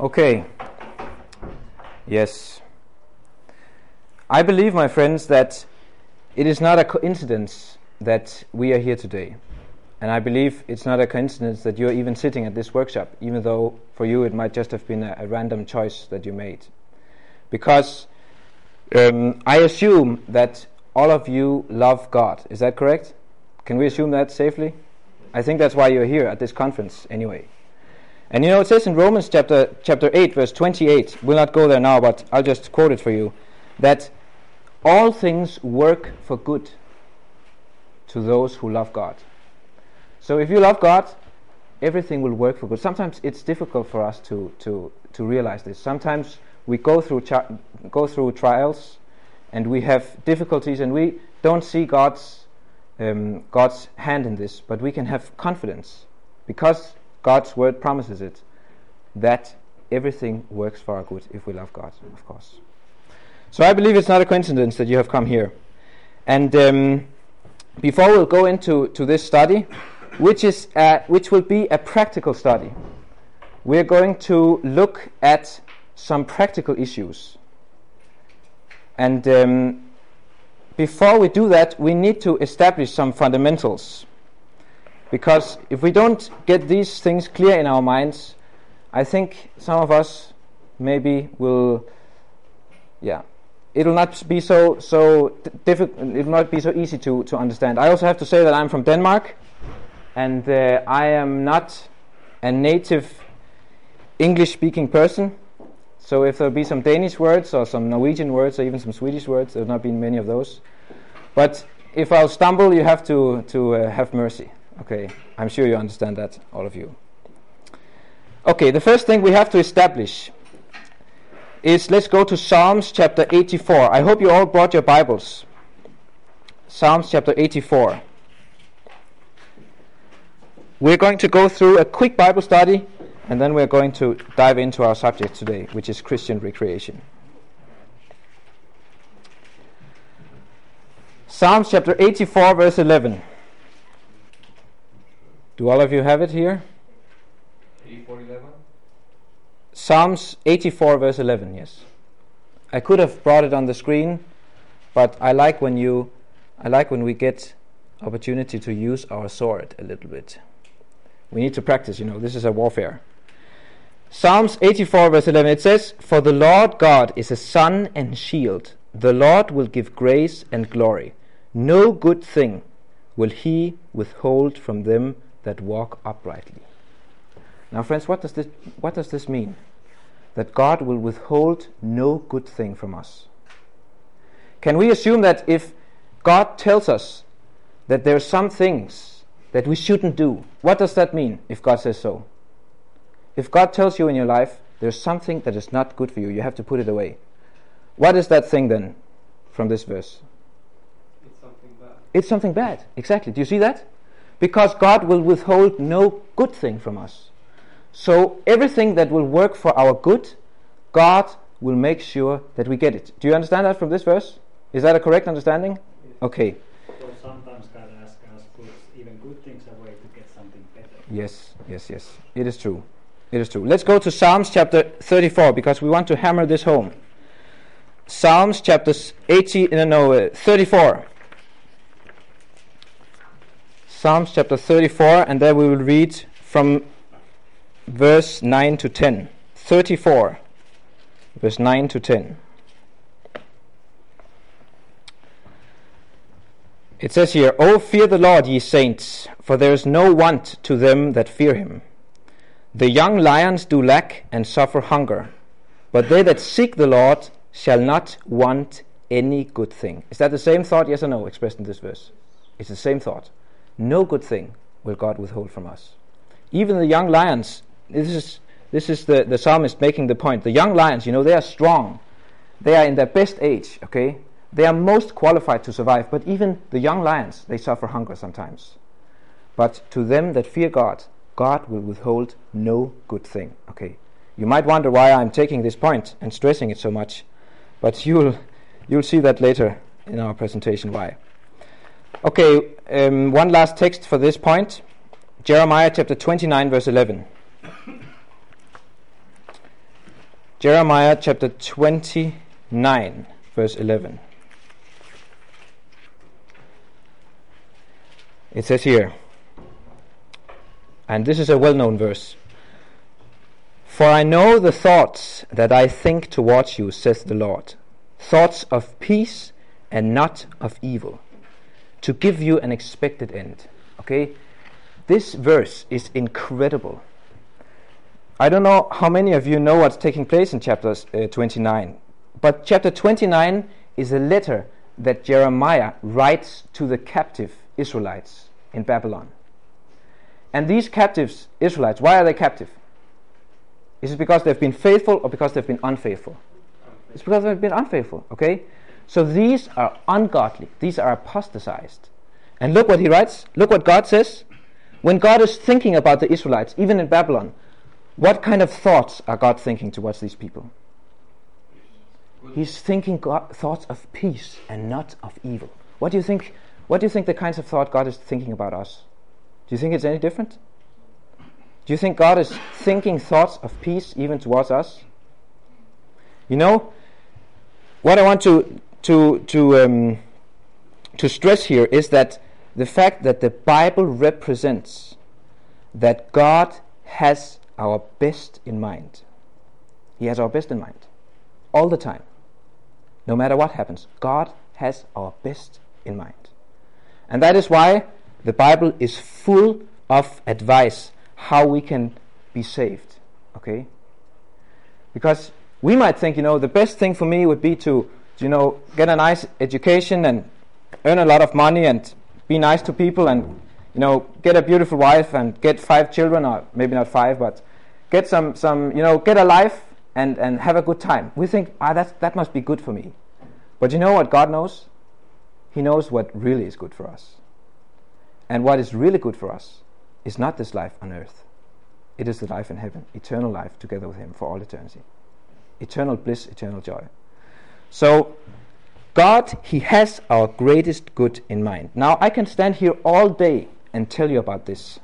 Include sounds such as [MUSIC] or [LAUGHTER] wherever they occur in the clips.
Okay. Yes. I believe, my friends, that it is not a coincidence that we are here today. And I believe it's not a coincidence that you're even sitting at this workshop, even though for you it might just have been a, a random choice that you made. Because um, I assume that all of you love God. Is that correct? Can we assume that safely? I think that's why you're here at this conference, anyway. And you know, it says in Romans chapter, chapter 8, verse 28, we'll not go there now, but I'll just quote it for you, that all things work for good to those who love God. So if you love God, everything will work for good. Sometimes it's difficult for us to, to, to realize this. Sometimes we go through, go through trials and we have difficulties and we don't see God's, um, God's hand in this, but we can have confidence because God's word promises it that everything works for our good if we love God, of course. So I believe it's not a coincidence that you have come here. And um, before we'll go into to this study, which is a, which will be a practical study, we're going to look at some practical issues. And um, before we do that, we need to establish some fundamentals. Because if we don't get these things clear in our minds, I think some of us maybe will, yeah, it'll not be so so difficult. It'll not be so easy to to understand. I also have to say that I'm from Denmark, and uh, I am not a native English-speaking person. So if there'll be some Danish words or some Norwegian words or even some Swedish words, there've not been many of those. But if I'll stumble, you have to to uh, have mercy. Okay, I'm sure you understand that, all of you. Okay, the first thing we have to establish is let's go to Psalms chapter 84. I hope you all brought your Bibles. Psalms chapter 84. We're going to go through a quick Bible study and then we're going to dive into our subject today, which is Christian recreation. Psalms chapter 84, verse 11. Do all of you have it here? 84 11? Psalms 84, verse 11, yes. I could have brought it on the screen, but I like when you, I like when we get opportunity to use our sword a little bit. We need to practice, you know, this is a warfare. Psalms 84, verse 11, it says, For the Lord God is a sun and shield. The Lord will give grace and glory. No good thing will he withhold from them that walk uprightly. Now, friends, what does this, what does this mean? That God will withhold no good thing from us. Can we assume that if God tells us that there are some things that we shouldn't do, what does that mean if God says so? If God tells you in your life there's something that is not good for you, you have to put it away. What is that thing then from this verse? It's something bad. It's something bad. Exactly. Do you see that? Because God will withhold no good thing from us. So everything that will work for our good, God will make sure that we get it. Do you understand that from this verse? Is that a correct understanding? Okay. So sometimes God asks us to put even good things away to get something better. Yes, yes, yes. It is true. It is true. Let's go to Psalms chapter 34 because we want to hammer this home. Psalms chapter 80, no, no, uh, 34. Psalms chapter 34, and there we will read from verse 9 to 10. 34, verse 9 to 10. It says here, O fear the Lord, ye saints, for there is no want to them that fear him. The young lions do lack and suffer hunger, but they that seek the Lord shall not want any good thing. Is that the same thought, yes or no, expressed in this verse? It's the same thought. No good thing will God withhold from us. Even the young lions, this is, this is the, the psalmist making the point. The young lions, you know, they are strong. They are in their best age, okay? They are most qualified to survive, but even the young lions, they suffer hunger sometimes. But to them that fear God, God will withhold no good thing. Okay. You might wonder why I'm taking this point and stressing it so much, but you'll you'll see that later in our presentation why. Okay, um, one last text for this point. Jeremiah chapter 29 verse 11. Jeremiah chapter 29, verse 11. It says here, and this is a well known verse For I know the thoughts that I think towards you, says the Lord, thoughts of peace and not of evil, to give you an expected end. Okay? This verse is incredible. I don't know how many of you know what's taking place in chapter uh, 29, but chapter 29 is a letter that Jeremiah writes to the captive Israelites in Babylon. And these captives, Israelites, why are they captive? Is it because they've been faithful or because they've been unfaithful? It's because they've been unfaithful, okay? So these are ungodly, these are apostatized. And look what he writes, look what God says. When God is thinking about the Israelites, even in Babylon, what kind of thoughts are God thinking towards these people? He's thinking God, thoughts of peace and not of evil. What do you think what do you think the kinds of thought God is thinking about us? Do you think it's any different? Do you think God is thinking thoughts of peace even towards us? You know, what I want to to to um, to stress here is that the fact that the Bible represents that God has our best in mind. He has our best in mind all the time. No matter what happens, God has our best in mind. And that is why the Bible is full of advice how we can be saved. Okay? Because we might think, you know, the best thing for me would be to, you know, get a nice education and earn a lot of money and be nice to people and, you know, get a beautiful wife and get five children, or maybe not five, but get some, some you know, get a life and, and have a good time. We think, ah, that's, that must be good for me. But you know what God knows? He knows what really is good for us. And what is really good for us is not this life on earth. It is the life in heaven, eternal life together with Him for all eternity. Eternal bliss, eternal joy. So, God, He has our greatest good in mind. Now, I can stand here all day and tell you about this.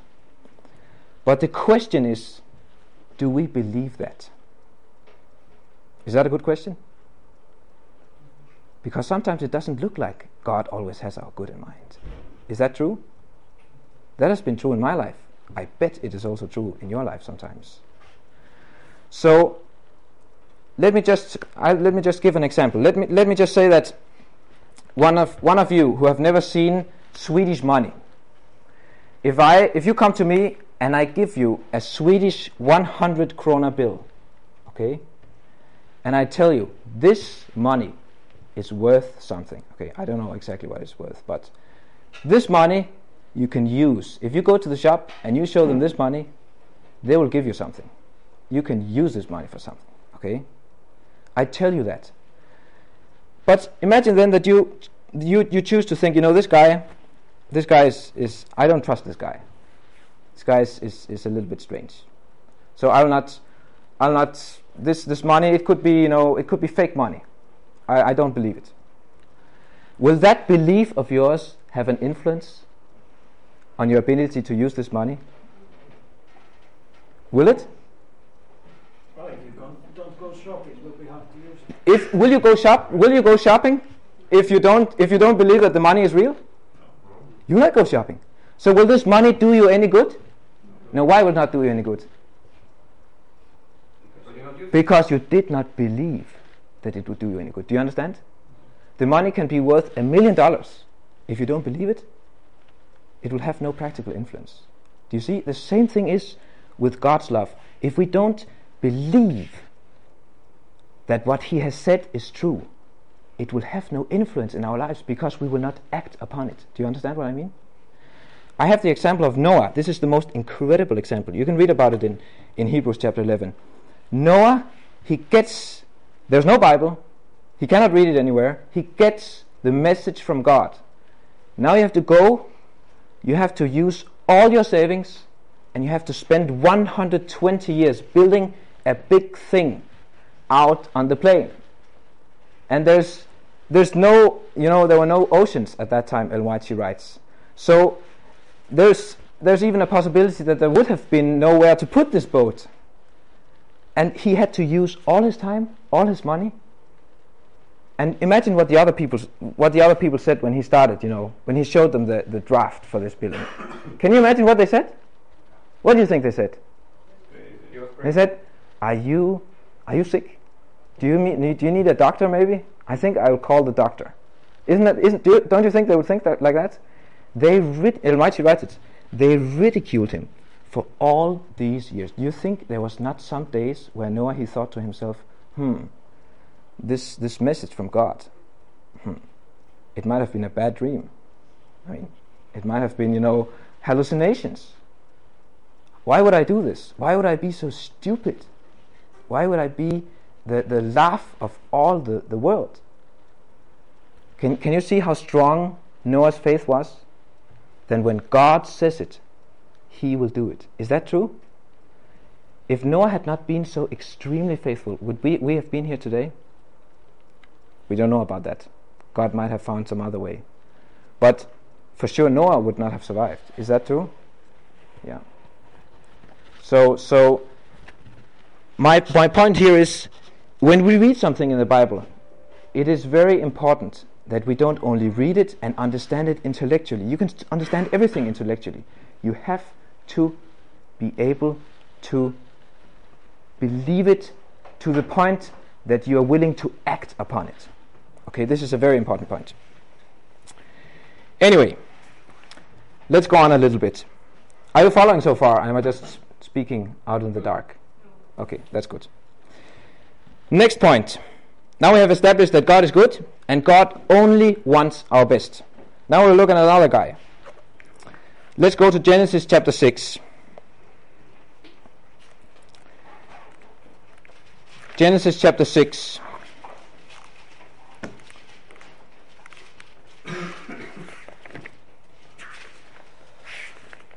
But the question is do we believe that? Is that a good question? Because sometimes it doesn't look like God always has our good in mind. Is that true? That has been true in my life. I bet it is also true in your life sometimes. So let me just I, let me just give an example. Let me let me just say that one of one of you who have never seen Swedish money. If I if you come to me and I give you a Swedish 100 krona bill, okay, and I tell you this money is worth something. Okay, I don't know exactly what it's worth, but this money you can use. If you go to the shop and you show them this money, they will give you something. You can use this money for something. Okay, I tell you that. But imagine then that you you you choose to think, you know, this guy, this guy is, is I don't trust this guy. This guy is, is, is a little bit strange. So I'll not I'll not this this money it could be you know it could be fake money I, I don't believe it. Will that belief of yours have an influence on your ability to use this money? Will it? Well, if you don't, don't go shopping, will we have to use it? If will you go shop? Will you go shopping if you don't if you don't believe that the money is real? You will not go shopping. So will this money do you any good? No. Why will not do you any good? Because you did not believe that it would do you any good. Do you understand? The money can be worth a million dollars. If you don't believe it, it will have no practical influence. Do you see? The same thing is with God's love. If we don't believe that what He has said is true, it will have no influence in our lives because we will not act upon it. Do you understand what I mean? I have the example of Noah. This is the most incredible example. You can read about it in, in Hebrews chapter 11. Noah, he gets, there's no Bible, he cannot read it anywhere. He gets the message from God. Now you have to go, you have to use all your savings, and you have to spend 120 years building a big thing out on the plain. And there's there's no you know there were no oceans at that time, White she writes. So there's there's even a possibility that there would have been nowhere to put this boat. and he had to use all his time, all his money. And imagine what the other people what the other people said when he started, you know, when he showed them the, the draft for this building. Can you imagine what they said? What do you think they said? They said, "Are you are you sick? Do you need do you need a doctor maybe? I think I will call the doctor." Isn't that isn't do don't you think they would think that like that? They rid- Ellen White writes it. They ridiculed him for all these years. Do you think there was not some days where Noah he thought to himself, "Hmm, this this message from God, hmm, it might have been a bad dream. I mean, it might have been you know hallucinations. Why would I do this? Why would I be so stupid? Why would I be the, the laugh of all the, the world? Can, can you see how strong Noah's faith was? Then when God says it, he will do it. Is that true? If Noah had not been so extremely faithful, would we, we have been here today? We don't know about that. God might have found some other way. But for sure, Noah would not have survived. Is that true? Yeah. So, so my, my point here is when we read something in the Bible, it is very important that we don't only read it and understand it intellectually. You can understand everything intellectually. You have to be able to believe it to the point that you are willing to act upon it. Okay, this is a very important point. Anyway, let's go on a little bit. Are you following so far? Am I just speaking out in the dark? Okay, that's good. Next point. Now we have established that God is good and God only wants our best. Now we'll look at another guy. Let's go to Genesis chapter 6. Genesis chapter 6.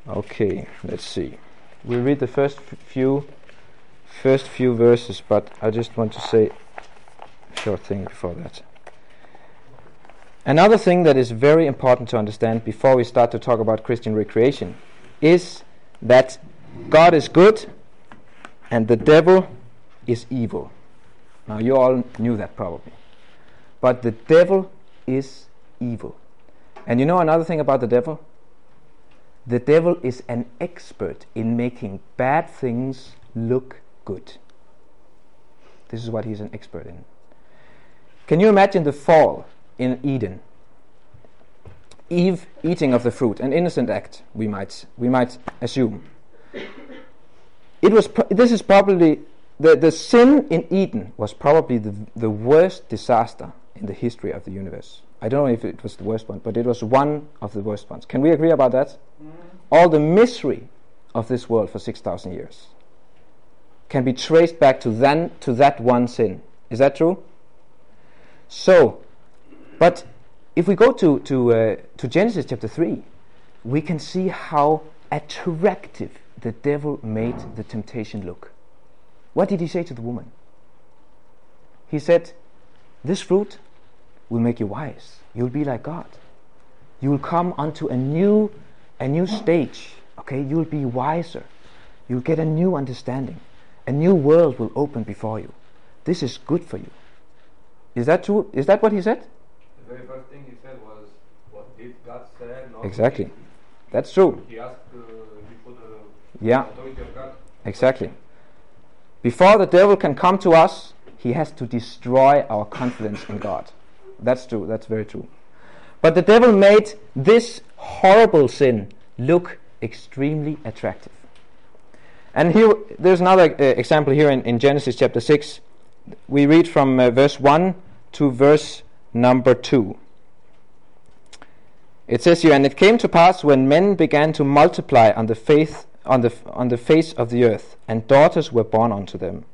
Okay, let's see. We'll read the first few first few verses, but I just want to say a short thing before that. Another thing that is very important to understand before we start to talk about Christian recreation is that God is good and the devil is evil. Now, you all knew that probably. But the devil is evil. And you know another thing about the devil? The devil is an expert in making bad things look good. This is what he's an expert in. Can you imagine the fall in Eden? Eve eating of the fruit, an innocent act, we might we might assume. It was this is probably the, the sin in Eden was probably the the worst disaster in the history of the universe. I don't know if it was the worst one, but it was one of the worst ones. Can we agree about that? Mm-hmm. All the misery of this world for six thousand years can be traced back to then to that one sin. Is that true? So, but if we go to to uh, to Genesis chapter three, we can see how attractive the devil made the temptation look. What did he say to the woman? He said, "This fruit will make you wise. You'll be like God. You will come onto a new a new stage. Okay, you'll be wiser. You'll get a new understanding." A new world will open before you. This is good for you. Is that true? Is that what he said? The very first thing he said was, "What did God say?" Exactly. me." That's true. He asked uh, before the Yeah, authority of God. exactly. Before the devil can come to us, he has to destroy our confidence in God. That's true. That's very true. But the devil made this horrible sin look extremely attractive. And here, there's another uh, example here in, in Genesis chapter 6. We read from uh, verse 1 to verse number 2. It says here, And it came to pass when men began to multiply on the, faith, on, the, on the face of the earth, and daughters were born unto them,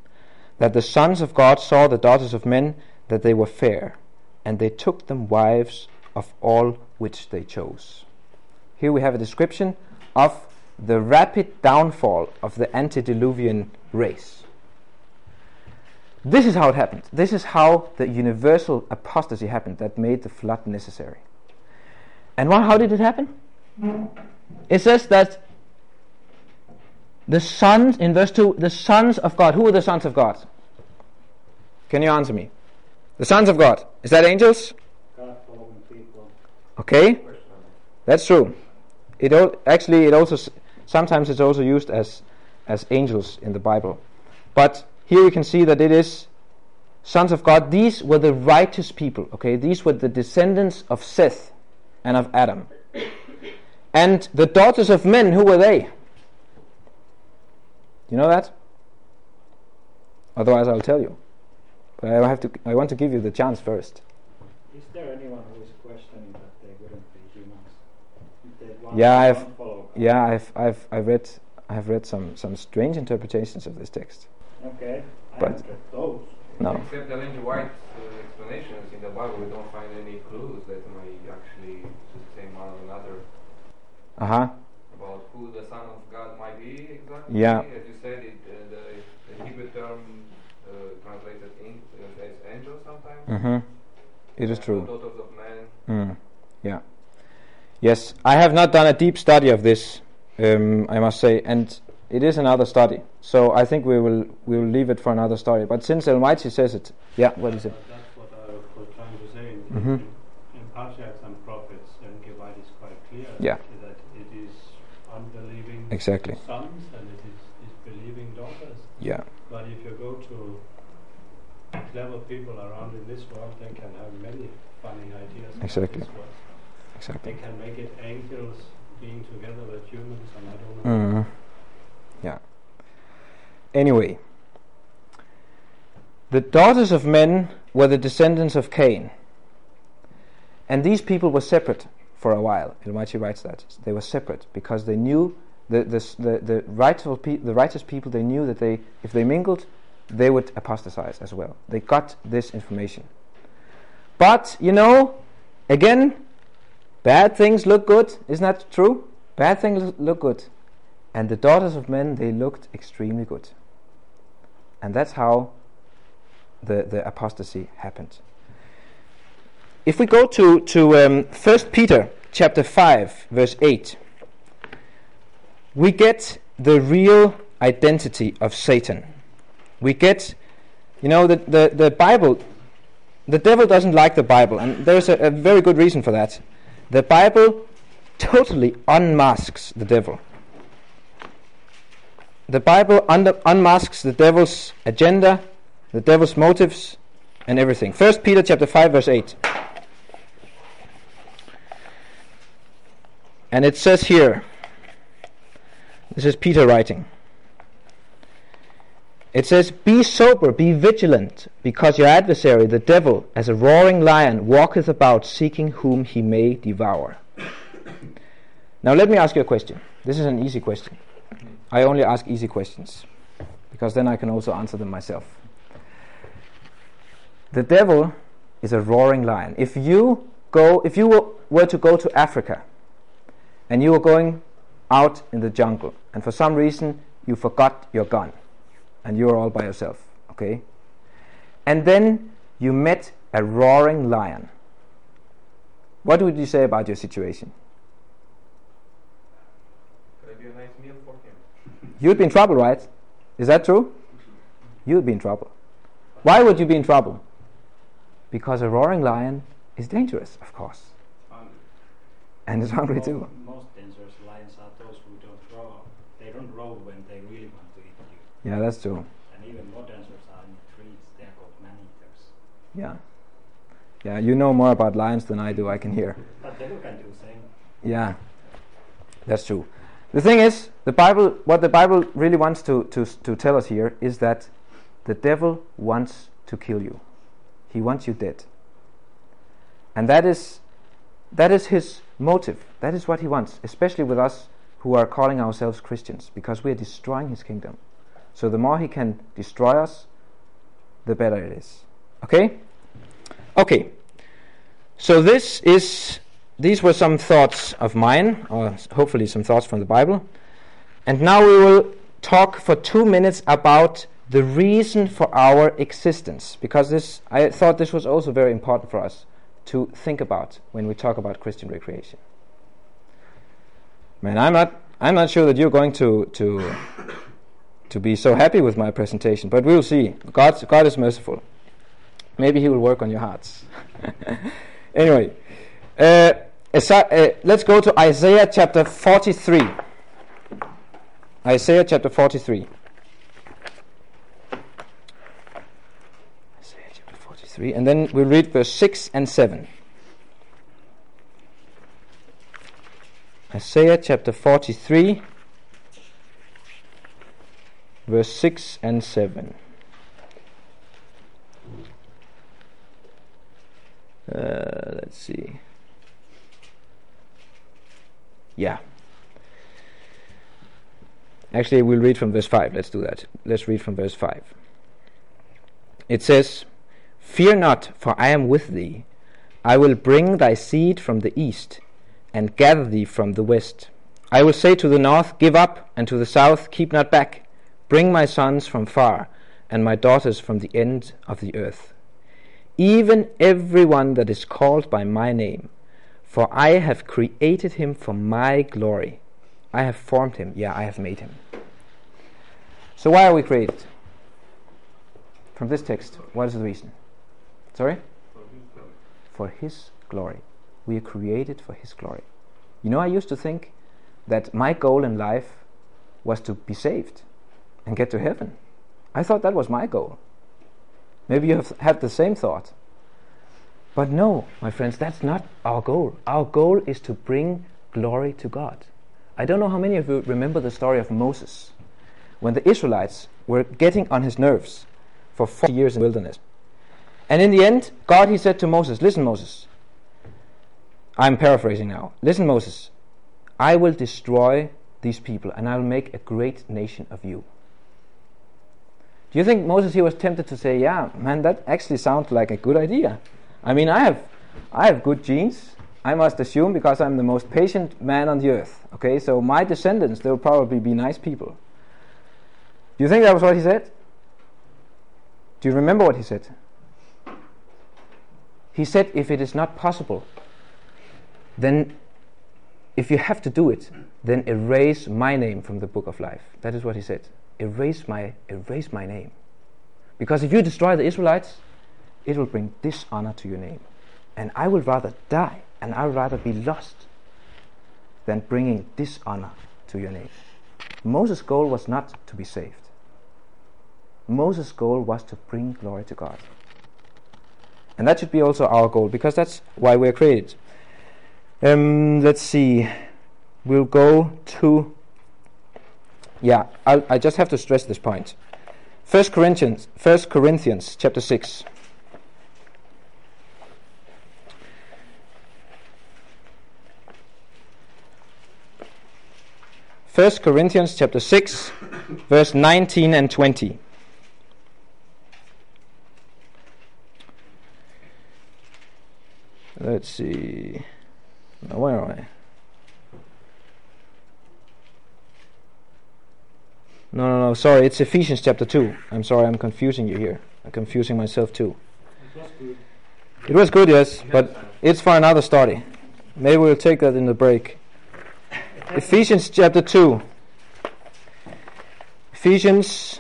that the sons of God saw the daughters of men, that they were fair, and they took them wives of all which they chose. Here we have a description of the rapid downfall of the antediluvian race. This is how it happened. This is how the universal apostasy happened that made the flood necessary. And what, how did it happen? It says that the sons, in verse 2, the sons of God. Who are the sons of God? Can you answer me? The sons of God. Is that angels? God following people. Okay, that's true. It al- actually it also sometimes it's also used as as angels in the Bible, but here you can see that it is sons of God. These were the righteous people. Okay, these were the descendants of Seth and of Adam, and the daughters of men. Who were they? You know that? Otherwise, I'll tell you. But I have to. I want to give you the chance first. Is there anyone who is questioning that they wouldn't be humans? If they want Yeah, I've- don't follow God? Yeah, I've I've I've read I've read some some strange interpretations of this text. Okay, I But- haven't read those. No. Except Ellen G. White's uh, explanations in the Bible, we don't find any clues that might actually sustain one or another Uh huh. about who the Son of God might be exactly. Yeah. As you said, it, uh, the, the Hebrew term uh, translated in, uh, as angel sometimes. Mm-hmm. It is true. Daughters of men. Mm. Yes, I have not done a deep study of this. Um, I must say, and it is another study. So I think we will we will leave it for another study. But since Ellen White says it, yeah. What is it? That's what I was trying to say. In, Mhm. in, Patriarchs and Prophets, and Gewalt is quite clear Yeah. that it is unbelieving Exactly. sons and it is, is believing daughters. Yeah. But if you go to clever people around in this world, they can have many funny ideas. Exactly. Exactly. They can make it angels being together with humans, and I don't know. Mm. Yeah. Anyway, the daughters of men were the descendants of Cain. And these people were separate for a while. Ellen White writes that. They were separate because they knew the, the, the, the, rightful pe- the righteous people, they knew that they, if they mingled, they would apostatize as well. They got this information. But, you know, again, bad things look good. Isn't that true? Bad things look good. And the daughters of men, they looked extremely good. And that's how the, the apostasy happened. If we go to, to um, 1 Peter chapter 5, verse 8, we get the real identity of Satan. We get, you know, the, the, the Bible, the devil doesn't like the Bible, and there's a, a very good reason for that. The Bible totally unmasks the devil. The Bible under, unmasks the devil's agenda, the devil's motives, and everything. First Peter chapter five verse eight, and it says here. This is Peter writing. It says, Be sober, be vigilant, because your adversary, the devil, as a roaring lion, walketh about seeking whom he may devour. Now, let me ask you a question. This is an easy question. I only ask easy questions, because then I can also answer them myself. The devil is a roaring lion. If you go, if you were, to go to Africa, and you were going out in the jungle, and for some reason you forgot your gun, and you're all by yourself, okay? And then you met a roaring lion. What would you say about your situation? Could be a nice meal for him. [LAUGHS] You'd be in trouble, right? Is that true? You'd be in trouble. Why would you be in trouble? Because a roaring lion is dangerous, of course, and it's hungry too. Most dangerous lions are those who don't roar. They don't roar when they really want to eat you. Yeah, that's true. And even more dangerous are in the trees. They are called man-eaters. Yeah. Yeah, you know more about lions than I do, I can hear. [LAUGHS] But devil can do the same. Yeah, that's true. The thing is, the Bible, what the Bible really wants to, to, to tell us here is that the devil wants to kill you. He wants you dead. And that is, that is his motive. That is what he wants, especially with us who are calling ourselves Christians, because we are destroying his kingdom. So the more he can destroy us, the better it is. Okay? Okay. So this is these were some thoughts of mine, or hopefully some thoughts from the Bible. And now we will talk for two minutes about the reason for our existence, because this I thought this was also very important for us to think about when we talk about Christian recreation. Man, I'm not I'm not sure that you're going to to to be so happy with my presentation, but we'll see. God God is merciful. Maybe He will work on your hearts. [LAUGHS] anyway, uh, uh, let's go to Isaiah chapter 43. Isaiah chapter 43. Isaiah chapter 43, and then we'll read verse 6 and 7. Isaiah chapter 43, verse 6 and 7. Uh, let's see. Yeah. Actually, we'll read from verse 5. Let's do that. Let's read from verse 5. It says, Fear not, for I am with thee. I will bring thy seed from the east and gather thee from the west. I will say to the north, Give up, and to the south, Keep not back. Bring my sons from far, and my daughters from the end of the earth. Even every one that is called by my name, for I have created him for my glory. I have formed him, yeah, I have made him. So, why are we created? From this text, what is the reason? Sorry? For his glory. We are created for His glory. You know, I used to think that my goal in life was to be saved and get to heaven. I thought that was my goal. Maybe you have had the same thought. But no, my friends, that's not our goal. Our goal is to bring glory to God. I don't know how many of you remember the story of Moses when the Israelites were getting on his nerves for 40 years in the wilderness. And in the end, God he said to Moses, "Listen, Moses, I'm paraphrasing now. Listen, Moses, I will destroy these people and I will make a great nation of you. Do you think Moses he was tempted to say, "Yeah, man, that actually sounds like a good idea"? I mean, I have, I have good genes. I must assume because I'm the most patient man on the earth. Okay, so my descendants they will probably be nice people. Do you think that was what he said? Do you remember what he said? He said, "If it is not possible then if you have to do it, then erase my name from the book of life. That is what he said. Erase my erase my name. Because if you destroy the Israelites, it will bring dishonor to your name. And I would rather die and I would rather be lost than bringing dishonor to your name. Moses' goal was not to be saved. Moses' goal was to bring glory to God. And that should be also our goal because that's why we're created. Um, let's see. We'll go to. Yeah, I'll, I just have to stress this point. First Corinthians, First Corinthians, chapter six. First Corinthians chapter 6 verse 19 and 20 Let's see where am I? No, no, no, sorry, it's Ephesians chapter 2. I'm sorry, I'm confusing you here. I'm confusing myself too. It was good. It was good, yes, but it's for another study. Maybe we'll take that in the break. Ephesians chapter 2. Ephesians.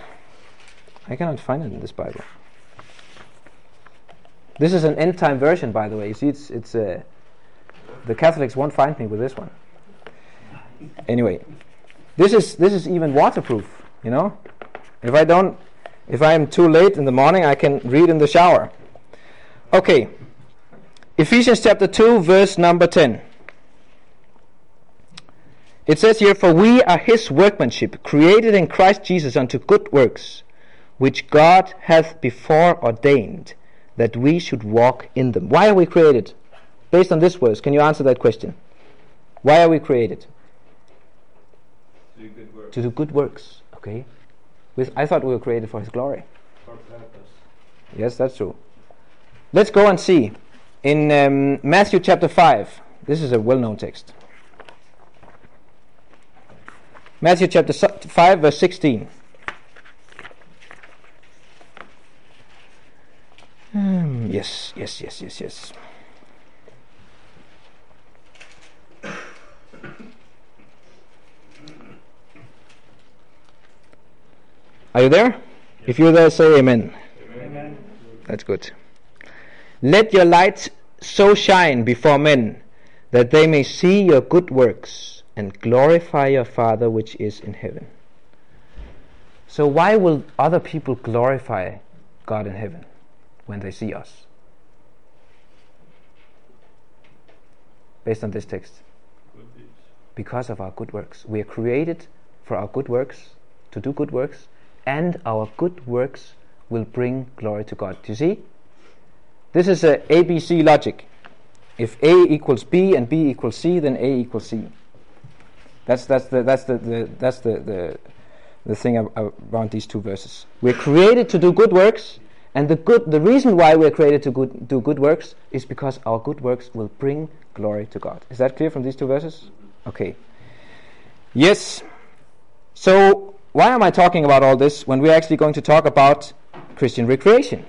I cannot find it in this Bible. This is an end time version, by the way. You see, it's, it's. Uh, the Catholics won't find me with this one. Anyway, this is this is even waterproof. You know, if I don't, if I am too late in the morning, I can read in the shower. Okay, Ephesians chapter two, verse number ten. It says here, For we are his workmanship, created in Christ Jesus unto good works, which God hath before ordained that we should walk in them. Why are we created? Based on this verse, can you answer that question? Why are we created? To do good work. To do good works. Okay. With, I thought we were created for His glory. For purpose. Yes, that's true. Let's go and see in um, Matthew chapter five. This is a well-known text. Matthew chapter five, verse sixteen. Um, yes, yes, yes, yes, yes. Are you there? If you're there, say amen. Amen. That's good. Let your light so shine before men that they may see your good works and glorify your Father which is in heaven. So, why will other people glorify God in heaven when they see us? Based on this text. Because of our good works. We are created for our good works, to do good works, and our good works will bring glory to God. Do you see? This is a ABC logic. If A equals B and B equals C, then A equals C. That's that's the that's the, the that's the the, the thing around these two verses. We're created to do good works, and the good the reason why we're created to good, do good works is because our good works will bring glory to God. Is that clear from these two verses? Okay. Yes. So why am I talking about all this when we're actually going to talk about Christian recreation?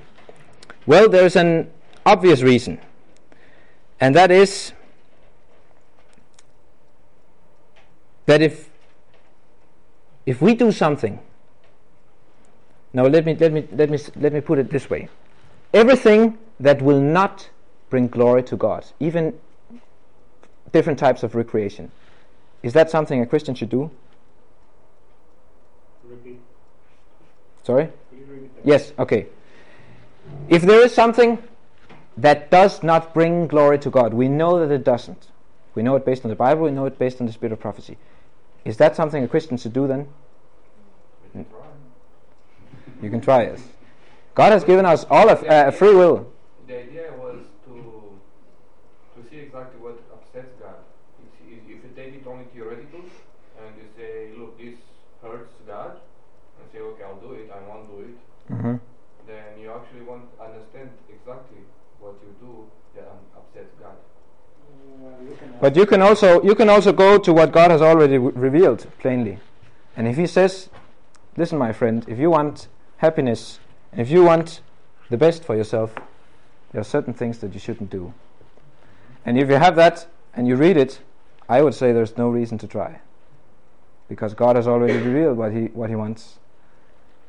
Well, there's an obvious reason, and that is that if if we do something now let me let me let me let me put it this way everything that will not bring glory to God even different types of recreation is that something a Christian should do Repeat. Sorry? Yes, okay. If there is something that does not bring glory to God, we know that it doesn't. We know it based on the Bible, we know it based on the spirit of prophecy. Is that something a Christian should do then? You can try it. God has given us all of uh, free will. The idea was to to see exactly what upsets God. If, if if you take it only theoretical and you say, look, this hurts God, and say, okay, I'll do it, I won't do it, hmm then you actually won't understand exactly what you do that um, upsets God. Uh, you can But you can also you can also go to what God has already w- revealed plainly, and if He says, "Listen, my friend, if you want happiness, if you want the best for yourself, there are certain things that you shouldn't do." And if you have that and you read it, I would say there's no reason to try, because God has already revealed what He what He wants,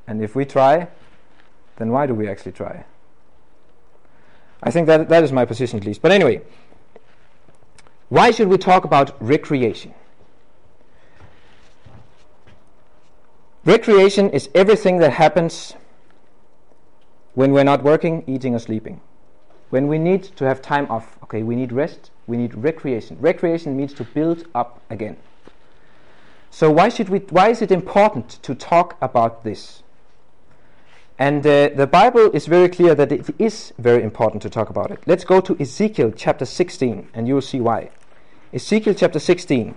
and if we try, then why do we actually try? I think that that is my position at least. But anyway. Why should we talk about recreation? Recreation is everything that happens when we're not working, eating, or sleeping. When we need to have time off, okay, we need rest, we need recreation. Recreation means to build up again. So why should we why is it important to talk about this? And uh, the Bible is very clear that it is very important to talk about it. Let's go to Ezekiel chapter 16 and you will see why. Ezekiel chapter 16,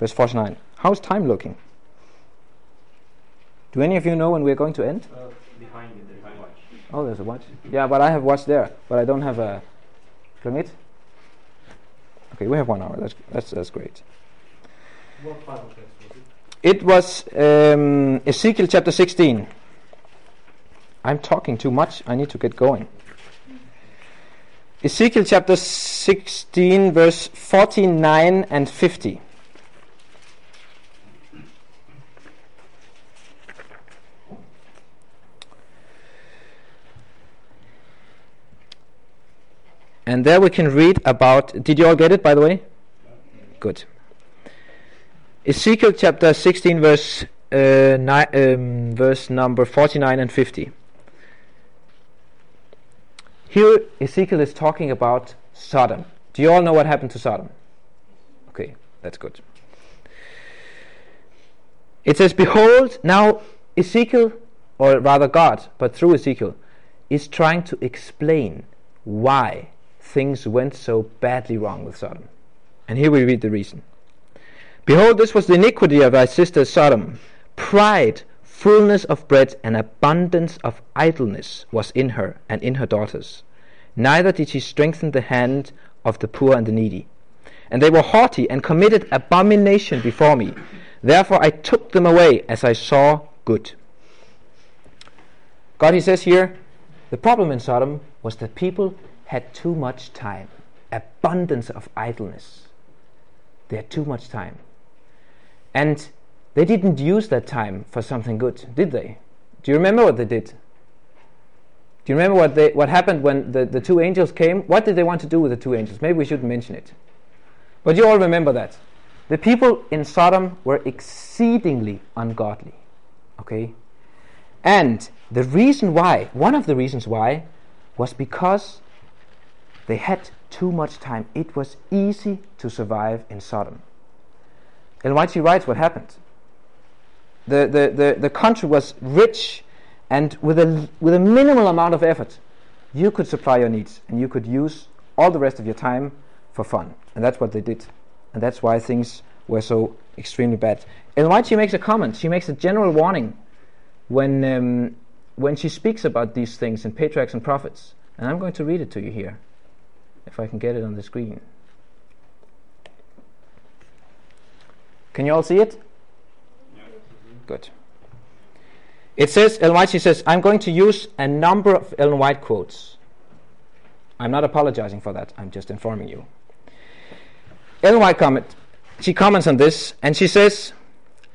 verse 49. How's time looking? Do any of you know when we're going to end? Uh, behind you, there's a watch. Oh, there's a watch. Yeah, but I have watch there, but I don't have a. Okay, we have one hour. That's that's that's great. What Bible text was it? It was um, Ezekiel chapter 16. I'm talking too much. I need to get going. Ezekiel chapter 16, verse 49 and 50. And there we can read about. Did you all get it, by the way? Good. Ezekiel chapter 16, verse uh, ni- um, verse number 49 and 50. Here, Ezekiel is talking about Sodom. Do you all know what happened to Sodom? Okay, that's good. It says, Behold, now Ezekiel, or rather God, but through Ezekiel, is trying to explain why things went so badly wrong with Sodom. And here we read the reason. Behold, this was the iniquity of thy sister Sodom. Pride, fullness of bread, and abundance of idleness was in her and in her daughters. Neither did she strengthen the hand of the poor and the needy. And they were haughty and committed abomination before me. Therefore I took them away as I saw good. God, he says here, the problem in Sodom was that people had too much time, abundance of idleness. They had too much time. And they didn't use that time for something good, did they? Do you remember what they did? Do you remember what they what happened when the, the two angels came? What did they want to do with the two angels? Maybe we shouldn't mention it. But you all remember that. The people in Sodom were exceedingly ungodly. Okay? And the reason why, one of the reasons why, was because they had too much time. It was easy to survive in Sodom. Ellen White writes what happened. The, the, the, the country was rich, and with a, with a minimal amount of effort, you could supply your needs and you could use all the rest of your time for fun. And that's what they did. And that's why things were so extremely bad. And why she makes a comment, she makes a general warning when, um, when she speaks about these things in Patriarchs and Prophets. And I'm going to read it to you here, if I can get it on the screen. Can you all see it? Good. It says, Ellen White, she says, I'm going to use a number of Ellen White quotes. I'm not apologizing for that, I'm just informing you. Ellen White comment, she comments on this and she says,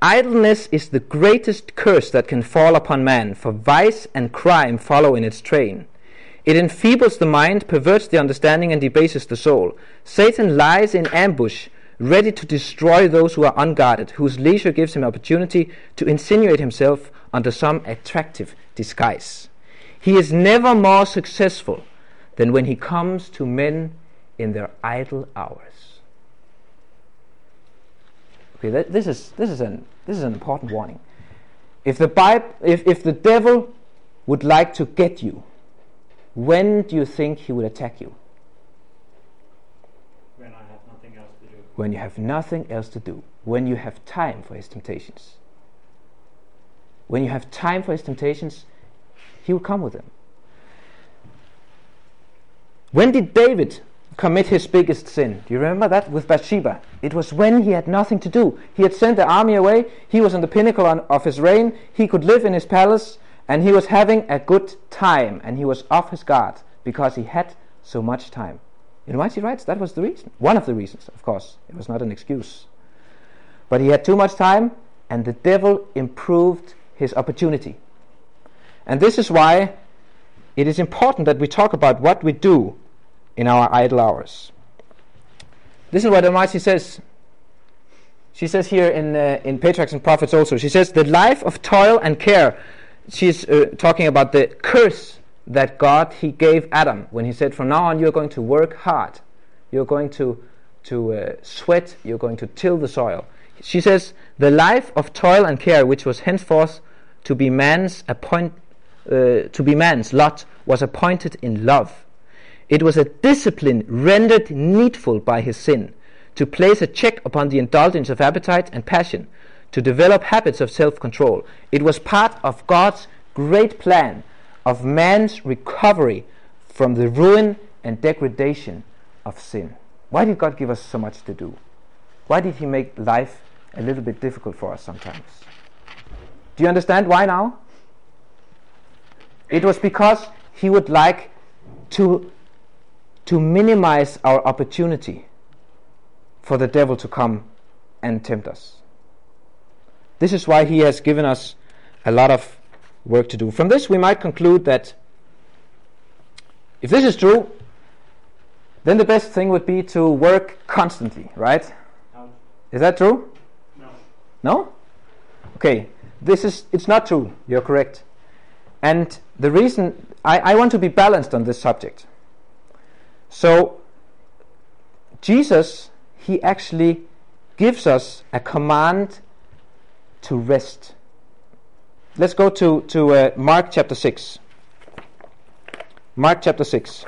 Idleness is the greatest curse that can fall upon man, for vice and crime follow in its train. It enfeebles the mind, perverts the understanding, and debases the soul. Satan lies in ambush, ready to destroy those who are unguarded, whose leisure gives him opportunity to insinuate himself under some attractive disguise. He is never more successful than when he comes to men in their idle hours. Okay, that, this is this is an this is an important warning. If the Bible, if, if the devil would like to get you, when do you think he would attack you? When I have nothing else to do. When you have nothing else to do. When you have time for his temptations. When you have time for his temptations, he will come with them. When did David commit his biggest sin? Do you remember that with Bathsheba? It was when he had nothing to do. He had sent the army away, he was on the pinnacle on, of his reign, he could live in his palace, and he was having a good time, and he was off his guard because he had so much time. Ellen White he writes that was the reason. One of the reasons, of course. It was not an excuse. But he had too much time, and the devil improved his opportunity. And this is why it is important that we talk about what we do in our idle hours. This is what Ellen White says. She says here in, uh, in Patriarchs and Prophets also, she says, The life of toil and care. She's uh, talking about the curse that God he gave Adam when he said, From now on, you're going to work hard. You're going to, to uh, sweat. You're going to till the soil. She says, The life of toil and care, which was henceforth to be man's appoint, uh, to be man's lot, was appointed in love. It was a discipline rendered needful by his sin, to place a check upon the indulgence of appetite and passion, to develop habits of self control. It was part of God's great plan of man's recovery from the ruin and degradation of sin. Why did God give us so much to do? Why did He make life a little bit difficult for us sometimes? Do you understand why now? It was because He would like to, to minimize our opportunity for the devil to come and tempt us. This is why He has given us a lot of work to do. From this, we might conclude that if this is true, then the best thing would be to work constantly, right? No. Is that true? No. No? Okay, this is it's not true. You're correct. And the reason I, I want to be balanced on this subject. So Jesus, he actually gives us a command to rest. Let's go to, to uh, Mark chapter 6. Mark chapter 6.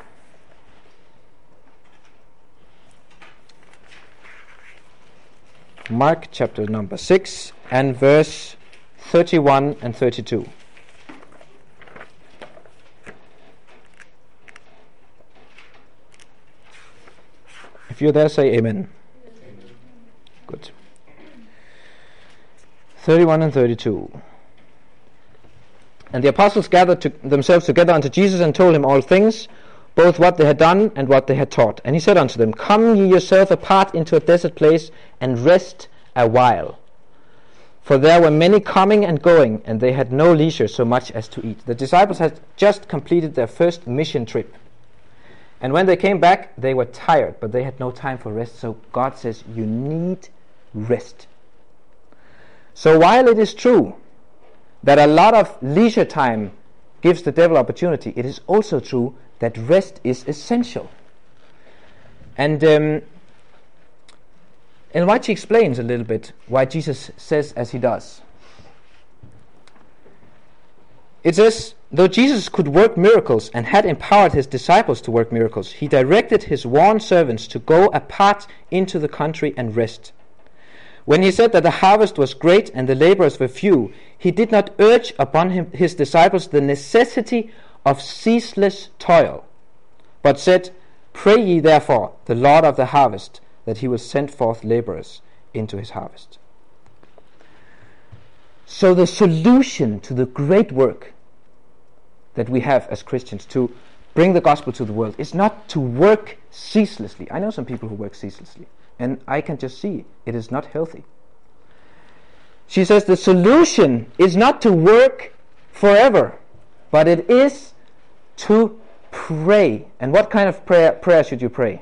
Mark chapter number 6 and verse 31 and 32. If you're there, say amen. Good. 31 and 32. And the apostles gathered to themselves together unto Jesus and told him all things, both what they had done and what they had taught. And he said unto them, Come ye yourself apart into a desert place and rest a while. for there were many coming and going, and they had no leisure so much as to eat. The disciples had just completed their first mission trip. And when they came back, they were tired, but they had no time for rest. So God says, You need rest. So while it is true that a lot of leisure time gives the devil opportunity, it is also true that rest is essential. And um, White explains a little bit why Jesus says as he does. It says, though Jesus could work miracles and had empowered his disciples to work miracles, he directed his worn servants to go apart into the country and rest. When he said that the harvest was great and the laborers were few, he did not urge upon him, his disciples the necessity of ceaseless toil, but said, Pray ye therefore the Lord of the harvest that he will send forth laborers into his harvest. So, the solution to the great work that we have as Christians to bring the gospel to the world is not to work ceaselessly. I know some people who work ceaselessly, and I can just see it is not healthy. She says the solution is not to work forever, but it is to pray. And what kind of prayer, prayer should you pray?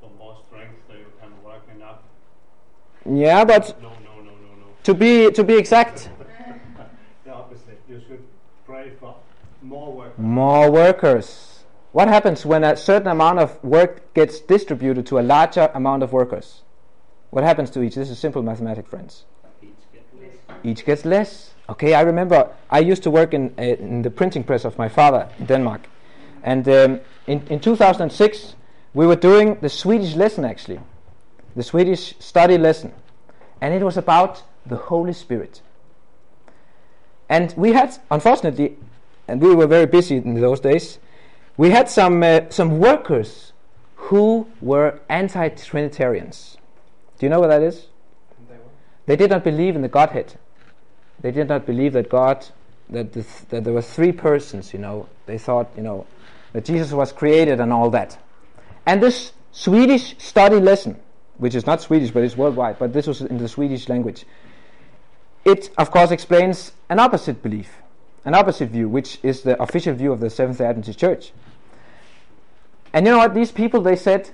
For more strength so you can work enough. Yeah, but No, no, no, to be to be exact, [LAUGHS] The opposite. You should pray for more work. more workers. What happens when a certain amount of work gets distributed to a larger amount of workers? What happens to each? This is simple mathematics, friends. Each. Each gets less. Okay, I remember I used to work in, uh, in the printing press of my father in Denmark. And um, in, in 2006, we were doing the Swedish lesson actually, the Swedish study lesson. And it was about the Holy Spirit. And we had, unfortunately, and we were very busy in those days, we had some, uh, some workers who were anti Trinitarians. Do you know what that is? They did not believe in the Godhead. They did not believe that God, that, the th- that there were three persons, you know. They thought, you know, that Jesus was created and all that. And this Swedish study lesson, which is not Swedish but it's worldwide, but this was in the Swedish language, it of course explains an opposite belief, an opposite view, which is the official view of the Seventh day Adventist Church. And you know what? These people, they said,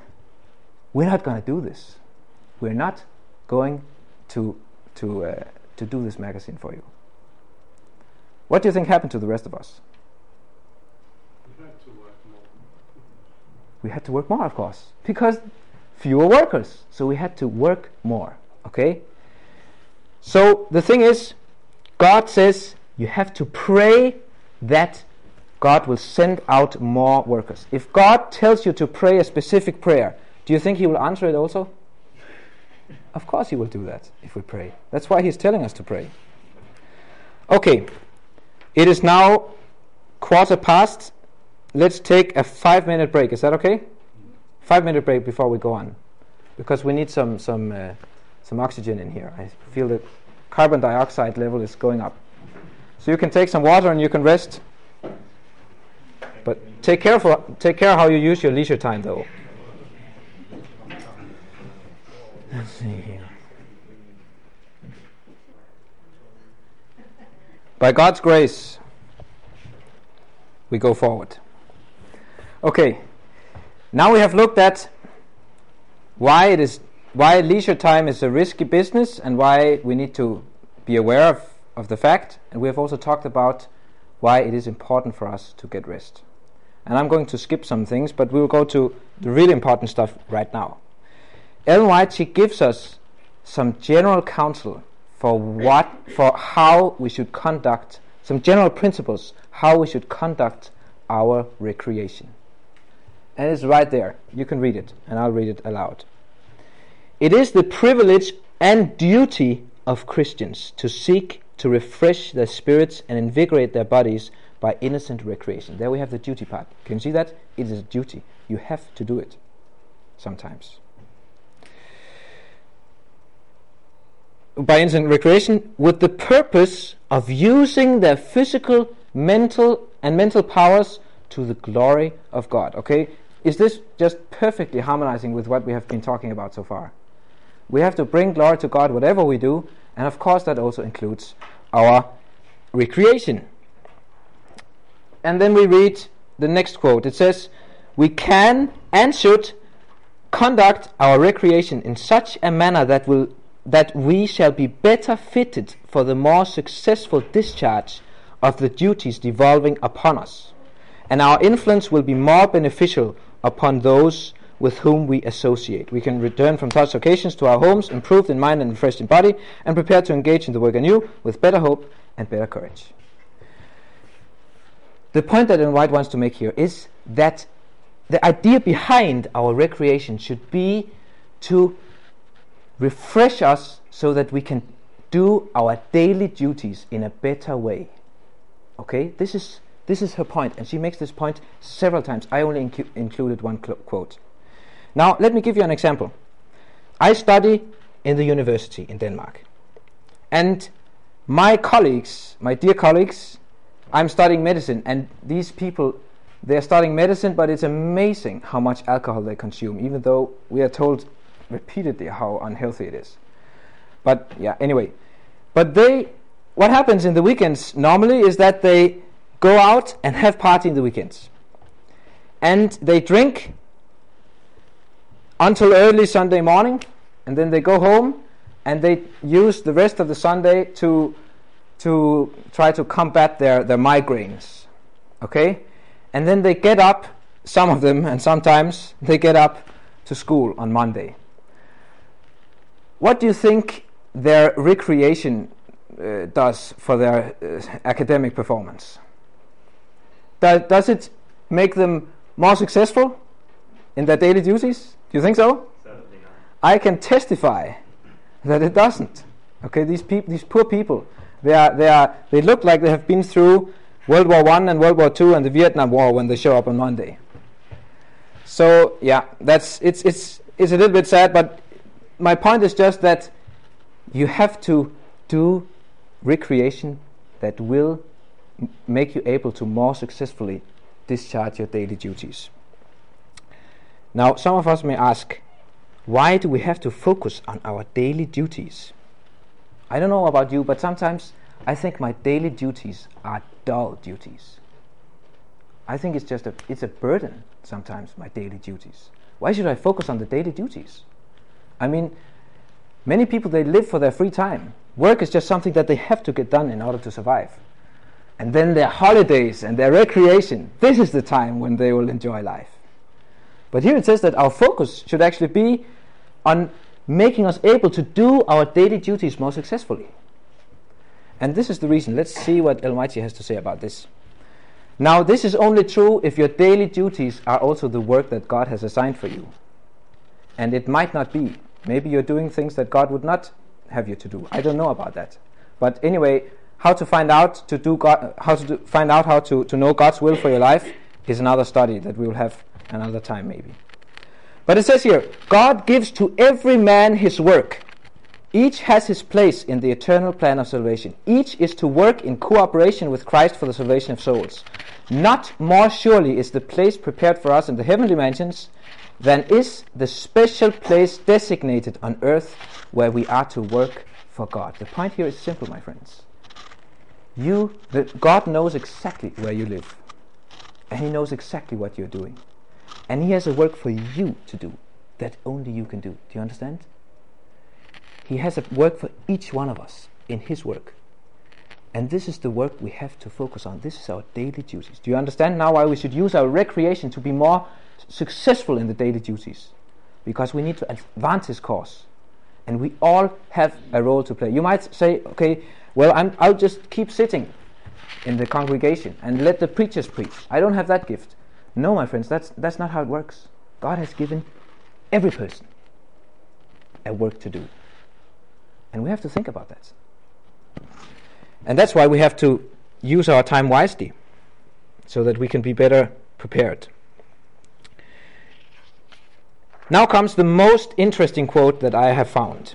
we're not going to do this. We're not going to, to, uh, to do this magazine for you. What do you think happened to the rest of us? You have to work more. we had to work more, of course, because fewer workers. So we had to work more. Okay? So the thing is, God says you have to pray that God will send out more workers. If God tells you to pray a specific prayer, do you think He will answer it also? Of course, He will do that if we pray. That's why He's telling us to pray. Okay, it is now quarter past let's take a five minute break. Is that okay? Five minute break before we go on, because we need some some uh, some oxygen in here. I feel the carbon dioxide level is going up. So you can take some water and you can rest. But take care for take care how you use your leisure time, though. Let's see here. By God's grace, we go forward. Okay, now we have looked at why it is why leisure time is a risky business and why we need to be aware of, of the fact, and we have also talked about why it is important for us to get rest. And I'm going to skip some things, but we will go to the really important stuff right now. Ellen White she gives us some general counsel for what for how we should conduct some general principles how we should conduct our recreation. And it's right there. You can read it, and I'll read it aloud. It is the privilege and duty of Christians to seek to refresh their spirits and invigorate their bodies by innocent recreation. There we have the duty part. Can you see that? It is a duty. You have to do it sometimes. By innocent recreation, with the purpose of using their physical, mental, and mental powers to the glory of God. Okay? Is this just perfectly harmonizing with what we have been talking about so far? We have to bring glory to God whatever we do, and of course that also includes our recreation. And then we read the next quote. It says, "We can and should conduct our recreation in such a manner that will that we shall be better fitted for the more successful discharge of the duties devolving upon us, and our influence will be more beneficial upon those with whom we associate. We can return from such occasions to our homes, improved in mind and refreshed in body, and prepared to engage in the work anew with better hope and better courage. The point that Ellen White wants to make here is that the idea behind our recreation should be to refresh us so that we can do our daily duties in a better way. Okay, this is this is her point, and she makes this point several times. I only incu- included one cl- quote. Now, let me give you an example. I study in the university in Denmark, and my colleagues, my dear colleagues, I'm studying medicine, and these people, they're studying medicine, but it's amazing how much alcohol they consume, even though we are told repeatedly how unhealthy it is. But yeah, anyway. But they, what happens in the weekends normally is that they go out and have party in the weekends. And they drink until early Sunday morning, and then they go home and they use the rest of the Sunday to to try to combat their, their migraines. Okay? And then they get up, some of them, and sometimes they get up to school on Monday. What do you think their recreation uh, does for their uh, academic performance? Do, does it make them more successful in their daily duties? Do you think so? Certainly not. I can testify that it doesn't. Okay, these people, these poor people, they are, they are, they look like they have been through World War One and World War Two and the Vietnam War when they show up on Monday. So yeah, that's it's it's it's a little bit sad, but my point is just that you have to do recreation that will m- make you able to more successfully discharge your daily duties. Now, some of us may ask, why do we have to focus on our daily duties? I don't know about you, but sometimes I think my daily duties are dull duties. I think it's just a it's a burden sometimes my daily duties. Why should I focus on the daily duties? I mean, many people they live for their free time. Work is just something that they have to get done in order to survive. And then their holidays and their recreation, this is the time when they will enjoy life. But here it says that our focus should actually be on making us able to do our daily duties more successfully. And this is the reason. Let's see what Ellen White has to say about this. Now, this is only true if your daily duties are also the work that God has assigned for you. And it might not be. Maybe you're doing things that God would not have you to do. I don't know about that. But anyway, how to find out to do God, how to do, find out how to, to know God's will for your life is another study that we will have another time maybe. But it says here, God gives to every man his work. Each has his place in the eternal plan of salvation. Each is to work in cooperation with Christ for the salvation of souls. Not more surely is the place prepared for us in the heavenly mansions than is the special place designated on earth where we are to work for God. The point here is simple, my friends. You, the, God knows exactly where you live, and He knows exactly what you're doing, and He has a work for you to do that only you can do. Do you understand? He has a work for each one of us in His work. And this is the work we have to focus on. This is our daily duties. Do you understand now why we should use our recreation to be more successful in the daily duties? Because we need to advance His cause. And we all have a role to play. You might say, okay, well, I'm, I'll just keep sitting in the congregation and let the preachers preach. I don't have that gift. No, my friends, that's, that's not how it works. God has given every person a work to do. And we have to think about that. And that's why we have to use our time wisely so that we can be better prepared. Now comes the most interesting quote that I have found.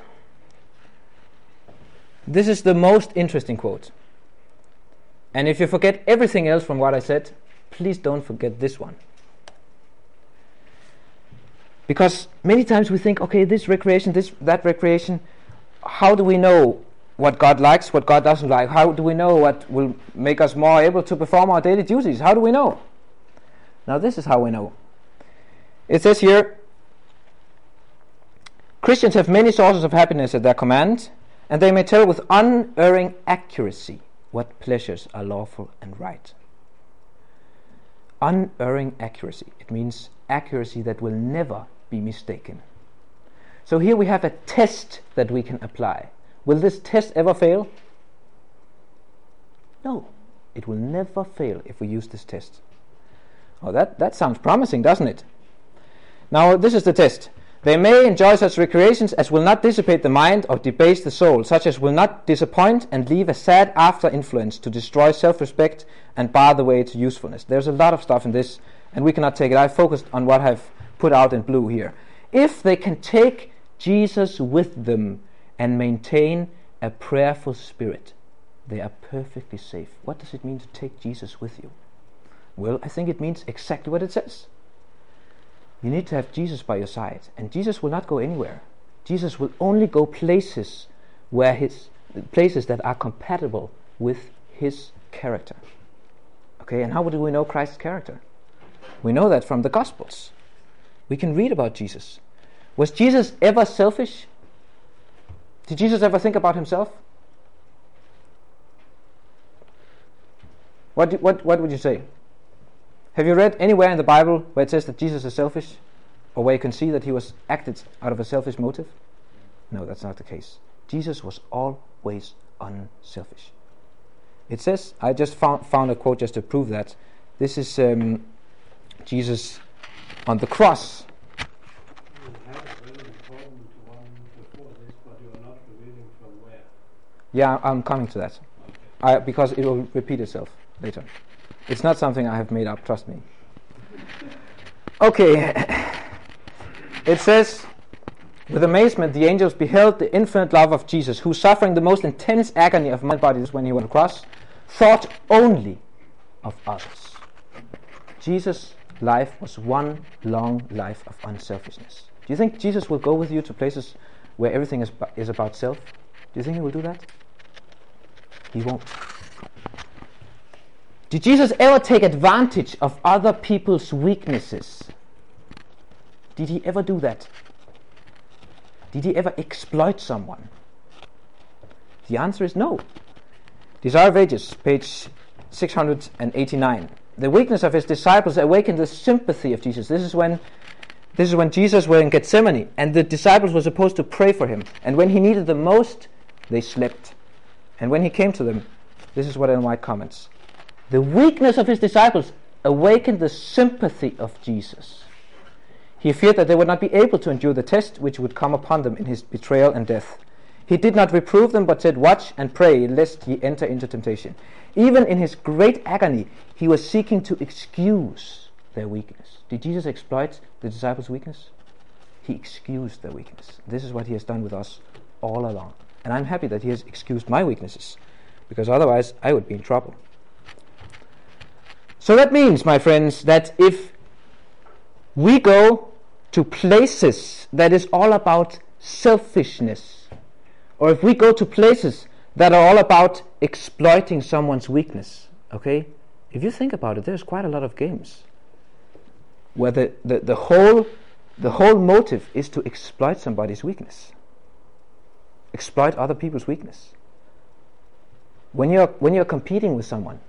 This is the most interesting quote. And if you forget everything else from what I said, please don't forget this one. Because many times we think, okay, this recreation, this that recreation, how do we know what God likes, what God doesn't like? How do we know what will make us more able to perform our daily duties? How do we know? Now, this is how we know. It says here Christians have many sources of happiness at their command, and they may tell with unerring accuracy what pleasures are lawful and right. Unerring accuracy. It means accuracy that will never be mistaken. So here we have a test that we can apply. Will this test ever fail? No, it will never fail if we use this test. Oh, that, that sounds promising, doesn't it? Now, this is the test. They may enjoy such recreations as will not dissipate the mind or debase the soul, such as will not disappoint and leave a sad after influence to destroy self respect and bar the way to usefulness. There's a lot of stuff in this, and we cannot take it. I focused on what I've put out in blue here. If they can take Jesus with them and maintain a prayerful spirit, they are perfectly safe. What does it mean to take Jesus with you? Well, I think it means exactly what it says. You need to have Jesus by your side, and Jesus will not go anywhere. Jesus will only go places where his places that are compatible with his character. Okay, and how do we know Christ's character? We know that from the Gospels. We can read about Jesus. Was Jesus ever selfish? Did Jesus ever think about himself? What, what, what would you say? Have you read anywhere in the Bible where it says that Jesus is selfish? Or where you can see that he was acted out of a selfish motive? No, that's not the case. Jesus was always unselfish. It says, I just found, found a quote just to prove that. This is um, Jesus on the cross. Yeah, I'm coming to that. I, because it will repeat itself later. It's not something I have made up, trust me. Okay. It says, with amazement, the angels beheld the infinite love of Jesus, who, suffering the most intense agony of my body when he went across, thought only of others. Jesus' life was one long life of unselfishness. Do you think Jesus will go with you to places where everything is, is about self? Do you think he will do that? He won't. Did Jesus ever take advantage of other people's weaknesses? Did he ever do that? Did he ever exploit someone? The answer is no. Desire of Ages, page 689. The weakness of his disciples awakened the sympathy of Jesus. This is when this is when Jesus was in Gethsemane and the disciples were supposed to pray for him. And when he needed them most, they slept. And when he came to them, this is what White comments. The weakness of his disciples awakened the sympathy of Jesus. He feared that they would not be able to endure the test which would come upon them in his betrayal and death. He did not reprove them, but said, Watch and pray, lest ye enter into temptation. Even in his great agony, he was seeking to excuse their weakness. Did Jesus exploit the disciples' weakness? He excused their weakness. This is what he has done with us all along. And I'm happy that he has excused my weaknesses, because otherwise I would be in trouble. So that means, my friends, that if we go to places that is all about selfishness, or if we go to places that are all about exploiting someone's weakness, okay? If you think about it, there's quite a lot of games where the, the, the whole the whole motive is to exploit somebody's weakness. Exploit other people's weakness. When you're when you're competing with someone,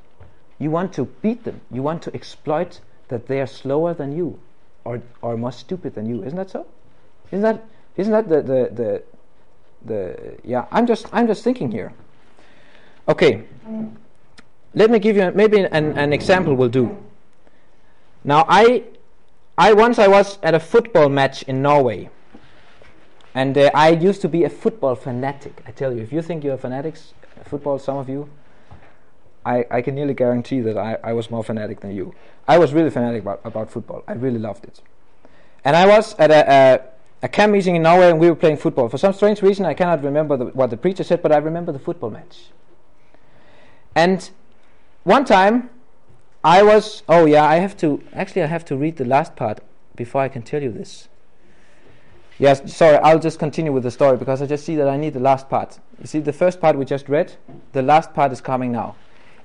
you want to beat them. You want to exploit that they are slower than you or or more stupid than you. Isn't that so? Isn't that isn't that the the, the the yeah i'm just i'm just thinking here okay let me give you maybe an, an example will do now i i once i was at a football match in norway and uh, i used to be a football fanatic i tell you if you think you're fanatics football some of you I, I can nearly guarantee that I, I was more fanatic than you. I was really fanatic about, about football. I really loved it. And I was at a, a a camp meeting in Norway and we were playing football. For some strange reason, I cannot remember the, what the preacher said, but I remember the football match. And one time, I was, oh yeah, I have to, actually, I have to read the last part before I can tell you this. Yes, sorry, I'll just continue with the story because I just see that I need the last part. You see, the first part we just read, the last part is coming now.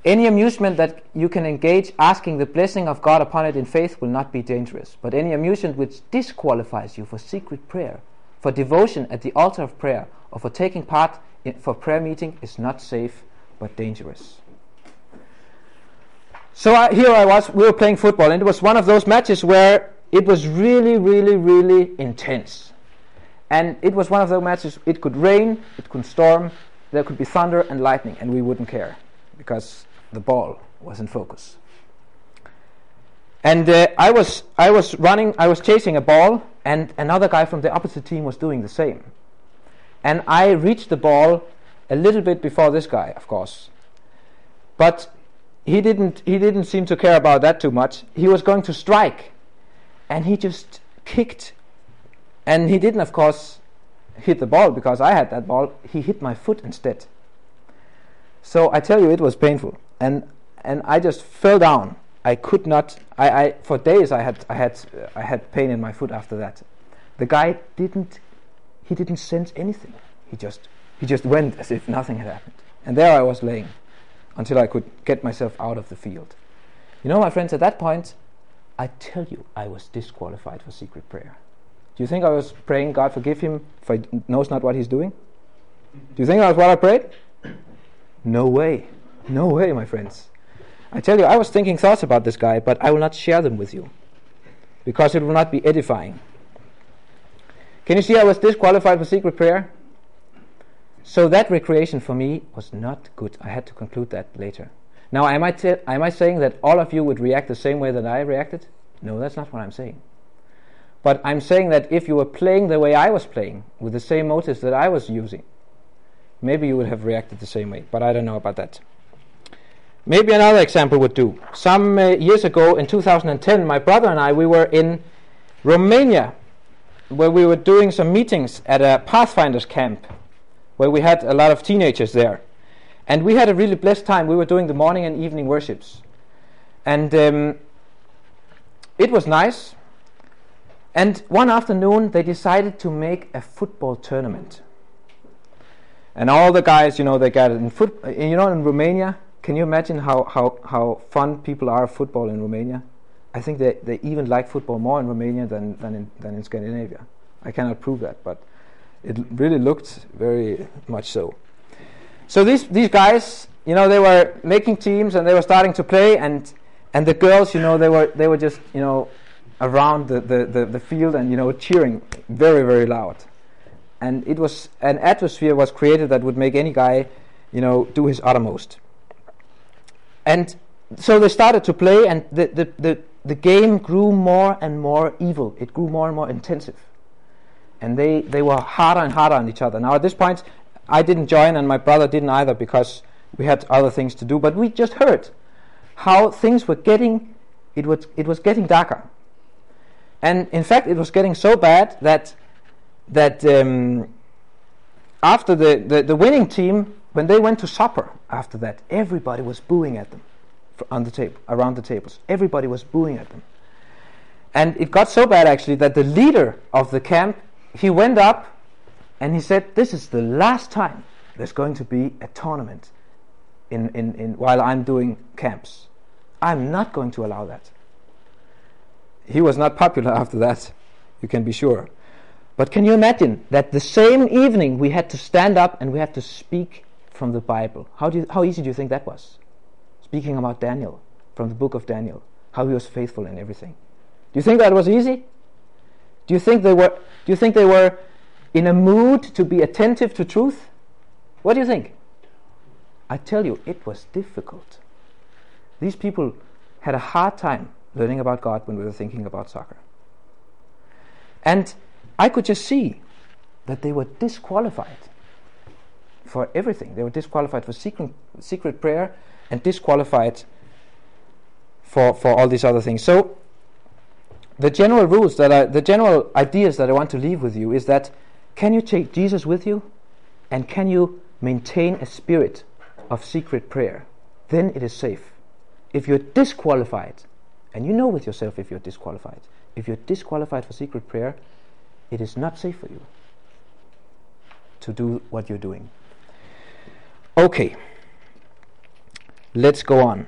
Any amusement that you can engage asking the blessing of God upon it in faith will not be dangerous, but any amusement which disqualifies you for secret prayer, for devotion at the altar of prayer, or for taking part in, for prayer meeting is not safe but dangerous. So I, here I was, we were playing football, and it was one of those matches where it was really, really, really intense. And it was one of those matches, it could rain, it could storm, there could be thunder and lightning, and we wouldn't care because the ball was in focus. And uh, I, was, I was running, I was chasing a ball, and another guy from the opposite team was doing the same. And I reached the ball a little bit before this guy, of course. But he didn't, he didn't seem to care about that too much. He was going to strike, and he just kicked and he didn't, of course, hit the ball because I had that ball. He hit my foot instead. So I tell you, it was painful, and and I just fell down. I could not. I, I for days I had I had I had pain in my foot after that. The guy didn't. He didn't sense anything. He just he just went as if nothing had happened. And there I was laying until I could get myself out of the field. You know, my friends, at that point, I tell you, I was disqualified for secret prayer. Do you think I was praying, God forgive him, for he knows not what he's doing? Do you think that's what I prayed? No way. No way, my friends. I tell you, I was thinking thoughts about this guy, but I will not share them with you because it will not be edifying. Can you see I was disqualified for secret prayer? So that recreation for me was not good. I had to conclude that later. Now, am I, t- am I saying that all of you would react the same way that I reacted? No, that's not what I'm saying. But I'm saying that if you were playing the way I was playing, with the same motives that I was using, maybe you would have reacted the same way. But I don't know about that. Maybe another example would do. Some uh, years ago, in 2010, my brother and I we were in Romania, where we were doing some meetings at a Pathfinders camp, where we had a lot of teenagers there, and we had a really blessed time. We were doing the morning and evening worships, and um, it was nice and one afternoon, they decided to make a football tournament. And all the guys, you know, they got in foot. You know, in Romania, can you imagine how, how, how fun people are of football in Romania? I think they, they even like football more in Romania than, than, in, than in Scandinavia. I cannot prove that, but it really looked very much so. So these, these guys, you know, they were making teams and they were starting to play, and, and the girls, you know, they were, they were just, you know, around the, the, the, the, field and you know cheering very very loud and it was an atmosphere was created that would make any guy you know do his uttermost and so they started to play and the, the, the, the game grew more and more evil. It grew more and more intensive. And they, they were harder and harder on each other. Now at this point i didn't join and my brother didn't either because we had other things to do. But we just heard how things were getting it was, it was getting darker. And in fact, it was getting so bad that that um, after the, the, the, winning team, when they went to supper after that, everybody was booing at them on the table, around the tables. Everybody was booing at them. And it got so bad actually that the leader of the camp, he went up and he said, This is the last time there's going to be a tournament in, in, in, while I'm doing camps. I'm not going to allow that he was not popular after that, you can be sure. But can you imagine that the same evening we had to stand up and we had to speak from the Bible? How, do you, how easy do you think that was? Speaking about Daniel, from the book of Daniel, how he was faithful in everything. Do you think that was easy? Do you think they were, do you think they were in a mood to be attentive to truth? What do you think? I tell you, it was difficult. These people had a hard time learning about God when we were thinking about soccer. And I could just see that they were disqualified for everything. They were disqualified for secret, secret prayer and disqualified for, for all these other things. So the general rules that I, the general ideas that I want to leave with you is that can you take Jesus with you and can you maintain a spirit of secret prayer? Then it is safe. If you're disqualified and you know with yourself if you're disqualified. If you're disqualified for secret prayer, it is not safe for you to do what you're doing. Okay, let's go on.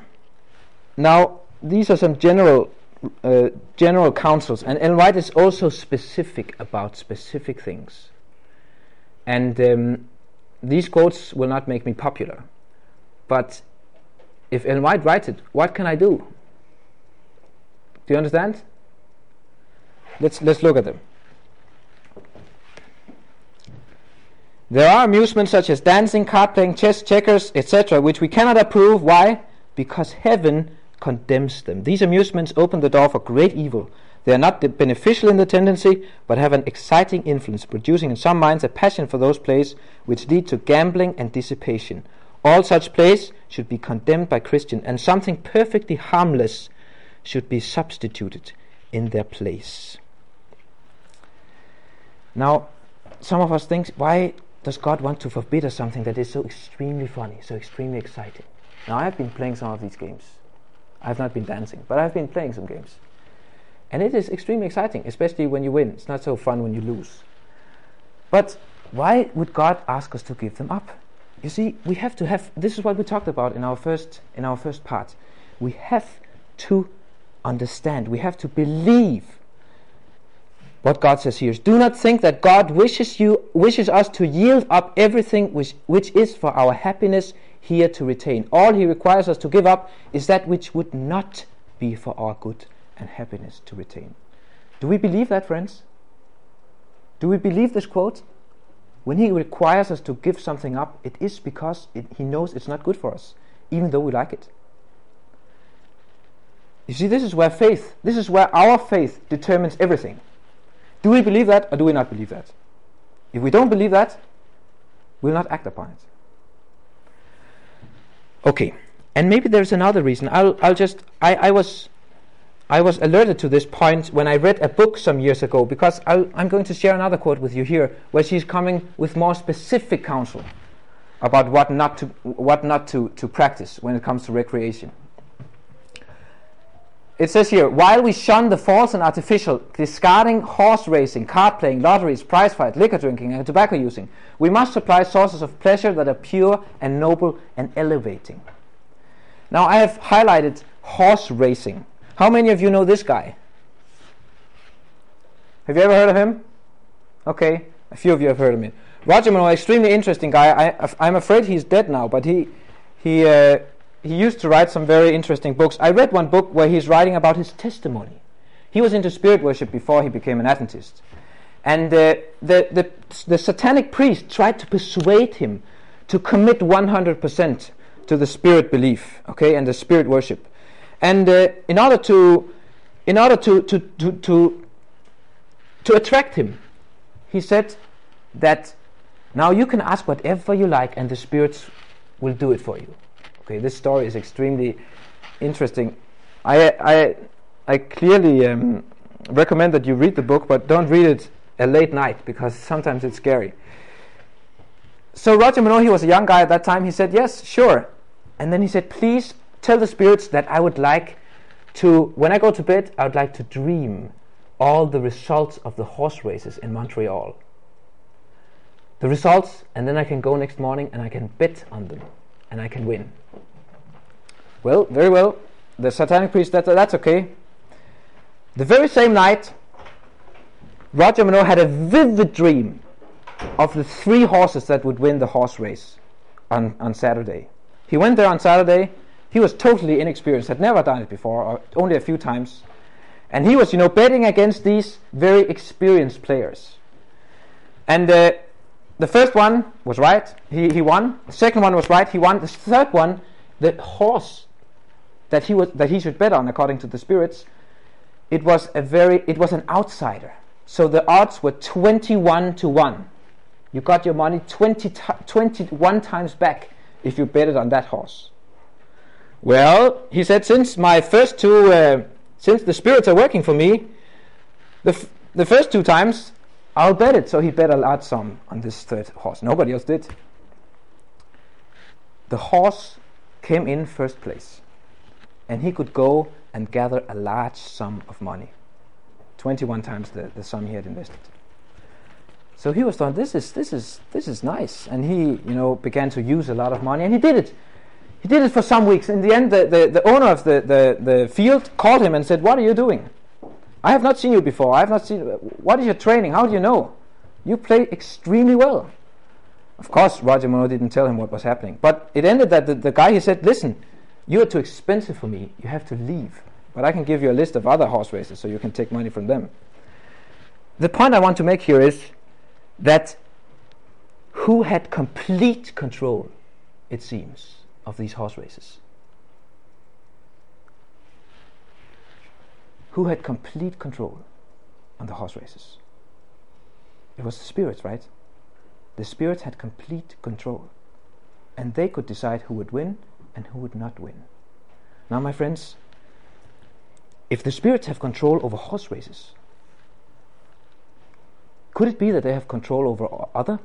Now, these are some general uh, general counsels, and Ellen White is also specific about specific things. And um, these quotes will not make me popular, but if Ellen White writes it, what can I do? Do you understand? Let's let's look at them. There are amusements such as dancing, card playing, chess, checkers, etc., which we cannot approve. Why? Because heaven condemns them. These amusements open the door for great evil. They are not beneficial in the tendency, but have an exciting influence, producing in some minds a passion for those plays which lead to gambling and dissipation. All such plays should be condemned by Christians, and something perfectly harmless should be substituted in their place. Now, some of us think, why does God want to forbid us something that is so extremely funny, so extremely exciting? Now, I've been playing some of these games. I've not been dancing, but I've been playing some games. And it is extremely exciting, especially when you win. It's not so fun when you lose. But why would God ask us to give them up? You see, we have to have this is what we talked about in our first in our first part. We have to understand, we have to believe what God says here is do not think that God wishes you wishes us to yield up everything which, which is for our happiness here to retain. All he requires us to give up is that which would not be for our good and happiness to retain. Do we believe that, friends? Do we believe this quote? When he requires us to give something up, it is because it, he knows it's not good for us, even though we like it. You see, this is where faith, this is where our faith determines everything. Do we believe that or do we not believe that? If we don't believe that, we'll not act upon it. Okay, and maybe there's another reason. I'll, I'll just, I, I was, I was alerted to this point when I read a book some years ago because i am going to share another quote with you here where she's coming with more specific counsel about what not to, what not to, to practice when it comes to recreation. It says here, while we shun the false and artificial, discarding horse racing, card playing, lotteries, prize fight, liquor drinking, and tobacco using, we must supply sources of pleasure that are pure and noble and elevating. Now I have highlighted horse racing. How many of you know this guy? Have you ever heard of him? Okay, a few of you have heard of him. Roger Morneau, extremely interesting guy. I, am afraid he's dead now, but he he uh, he used to write some very interesting books. I read one book where he's writing about his testimony. He was into spirit worship before he became an Adventist. And uh, the, the, the satanic priest tried to persuade him to commit 100% to the spirit belief, okay, and the spirit worship. And uh, in order to, in order to, to, to, to, to attract him, he said that now you can ask whatever you like and the spirits will do it for you. Okay, this story is extremely interesting. I I I clearly um, recommend that you read the book, but don't read it a late night because sometimes it's scary. So Roger he was a young guy at that time. He said, "Yes, sure," and then he said, "Please tell the spirits that I would like to, when I go to bed, I would like to dream all the results of the horse races in Montreal." The results, and then I can go next morning and I can bet on them, and I can win. Well, very well. The satanic priest, that, that's okay. The very same night, Roger Morneau had a vivid dream of the three horses that would win the horse race on, on Saturday. He went there on Saturday. He was totally inexperienced, had never done it before, or only a few times. And he was, you know, betting against these very experienced players. And uh, the first one was right, he, he won. The second one was right, he won. The third one, the horse that he was that he should bet on according to the spirits it was a very it was an outsider. So the odds were 21 to 1 you got your money 20 t- 21 times back if you betted on that horse. Well he said since my first two uh, since the spirits are working for me the, f- the first two times I'll bet it. So he bet a large sum on this third horse. Nobody else did. The horse came in first place and he could go and gather a large sum of money 21 times the, the sum he had invested So he was thought this is this is this is nice, and he you know began to use a lot of money, and he did it. He did it for some weeks. In the end, the, the, the owner of the, the, the field called him and said, "What are you doing? I have not seen you before. I have not seen. What is your training? How do you know? You play extremely well." Of course, Roger didn't tell him what was happening, but it ended that the, the guy he said, "Listen, you are too expensive for me. You have to leave. But I can give you a list of other horse races, so you can take money from them." The point I want to make here is that who had complete control, it seems, of these horse races? Who had complete control on the horse races? It was the spirits, right? The spirits had complete control. And they could decide who would win and who would not win. Now, my friends, if the spirits have control over horse races, could it be that they have control over other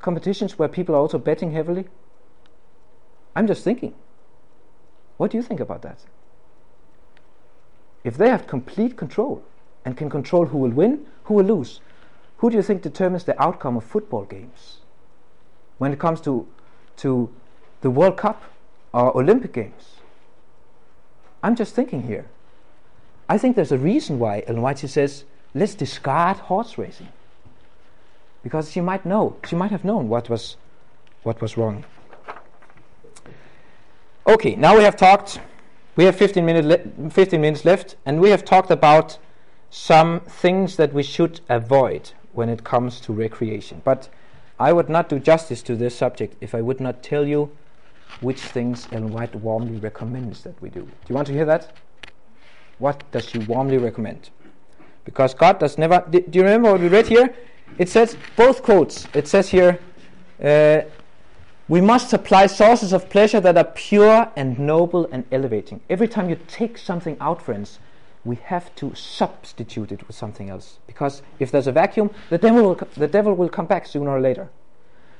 competitions where people are also betting heavily? I'm just thinking. What do you think about that? If they have complete control and can control who will win, who will lose, who do you think determines the outcome of football games? When it comes to, to the World Cup or Olympic Games? I'm just thinking here. I think there's a reason why Ellen White says, let's discard horse racing because she might know, she might have known what was, what was wrong. Okay, now we have talked. We have 15, minute le- 15 minutes left, and we have talked about some things that we should avoid when it comes to recreation. But I would not do justice to this subject if I would not tell you which things Ellen White warmly recommends that we do. Do you want to hear that? What does she warmly recommend? Because God does never. do you remember what we read here? It says both quotes. It says here, uh, we must supply sources of pleasure that are pure and noble and elevating. Every time you take something out, friends, we have to substitute it with something else. Because if there's a vacuum, the devil will, the devil will come back sooner or later.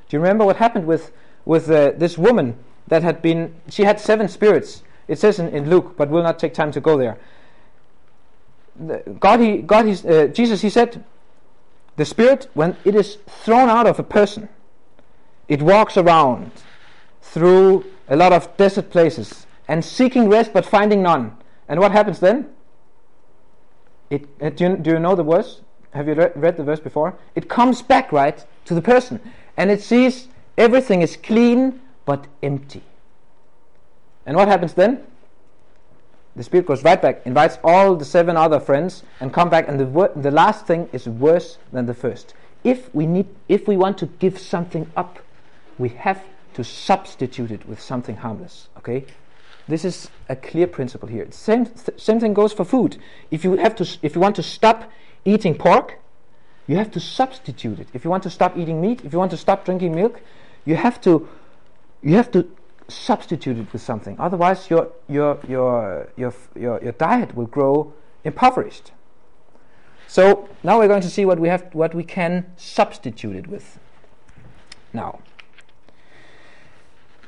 Do you remember what happened with, with uh, this woman that had been, she had seven spirits. It says in, in Luke, but we'll not take time to go there. The, God, he, God, he, uh, Jesus, he said, the spirit, when it is thrown out of a person, it walks around through a lot of desert places and seeking rest but finding none. And what happens then? It, uh, do, you, do you know the verse? Have you re- read the verse before? It comes back, right, to the person. And it sees everything is clean but empty. And what happens then? the spirit goes right back, invites all the seven other friends, and come back. And the wor- the last thing is worse than the first. If we need, if we want to give something up, we have to substitute it with something harmless. Okay, this is a clear principle here. Same th- same thing goes for food. If you have to, if you want to stop eating pork, you have to substitute it. If you want to stop eating meat, if you want to stop drinking milk, you have to, you have to substitute it with something. Otherwise, your, your, your, your, your, your diet will grow impoverished. So now we're going to see what we have, what we can substitute it with. Now,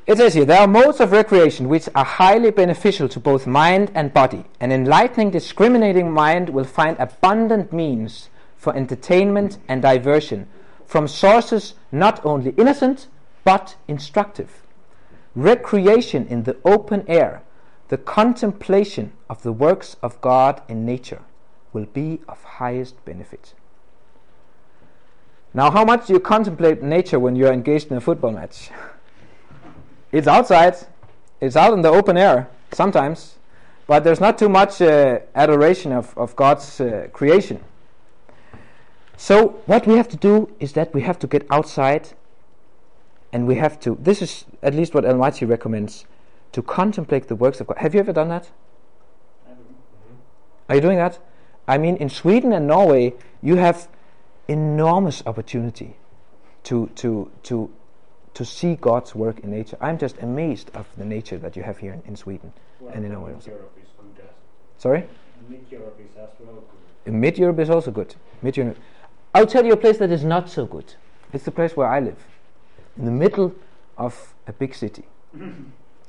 it says here there are modes of recreation which are highly beneficial to both mind and body. An enlightening, discriminating mind will find abundant means for entertainment and diversion from sources not only innocent but instructive recreation in the open air, the contemplation of the works of God in nature will be of highest benefit. Now, how much do you contemplate nature when you're engaged in a football match? [LAUGHS] it's outside, it's out in the open air sometimes, but there's not too much uh, adoration of, of God's uh, creation. So, what we have to do is that we have to get outside and we have to this is at least what Ellen White recommends to contemplate the works of God. Have you ever done that? Mm-hmm. Are you doing that? I mean, in Sweden and Norway, you have enormous opportunity to to to to see God's work in nature. I'm just amazed of the nature that you have here in, in Sweden Well, and in Norway. Also. Europe is good. Sorry, Mid Europe is as well good. Mid Europe is also good. Mid Europe. I'll tell you a place that is not so good. It's the place where I live, in the middle of a big city.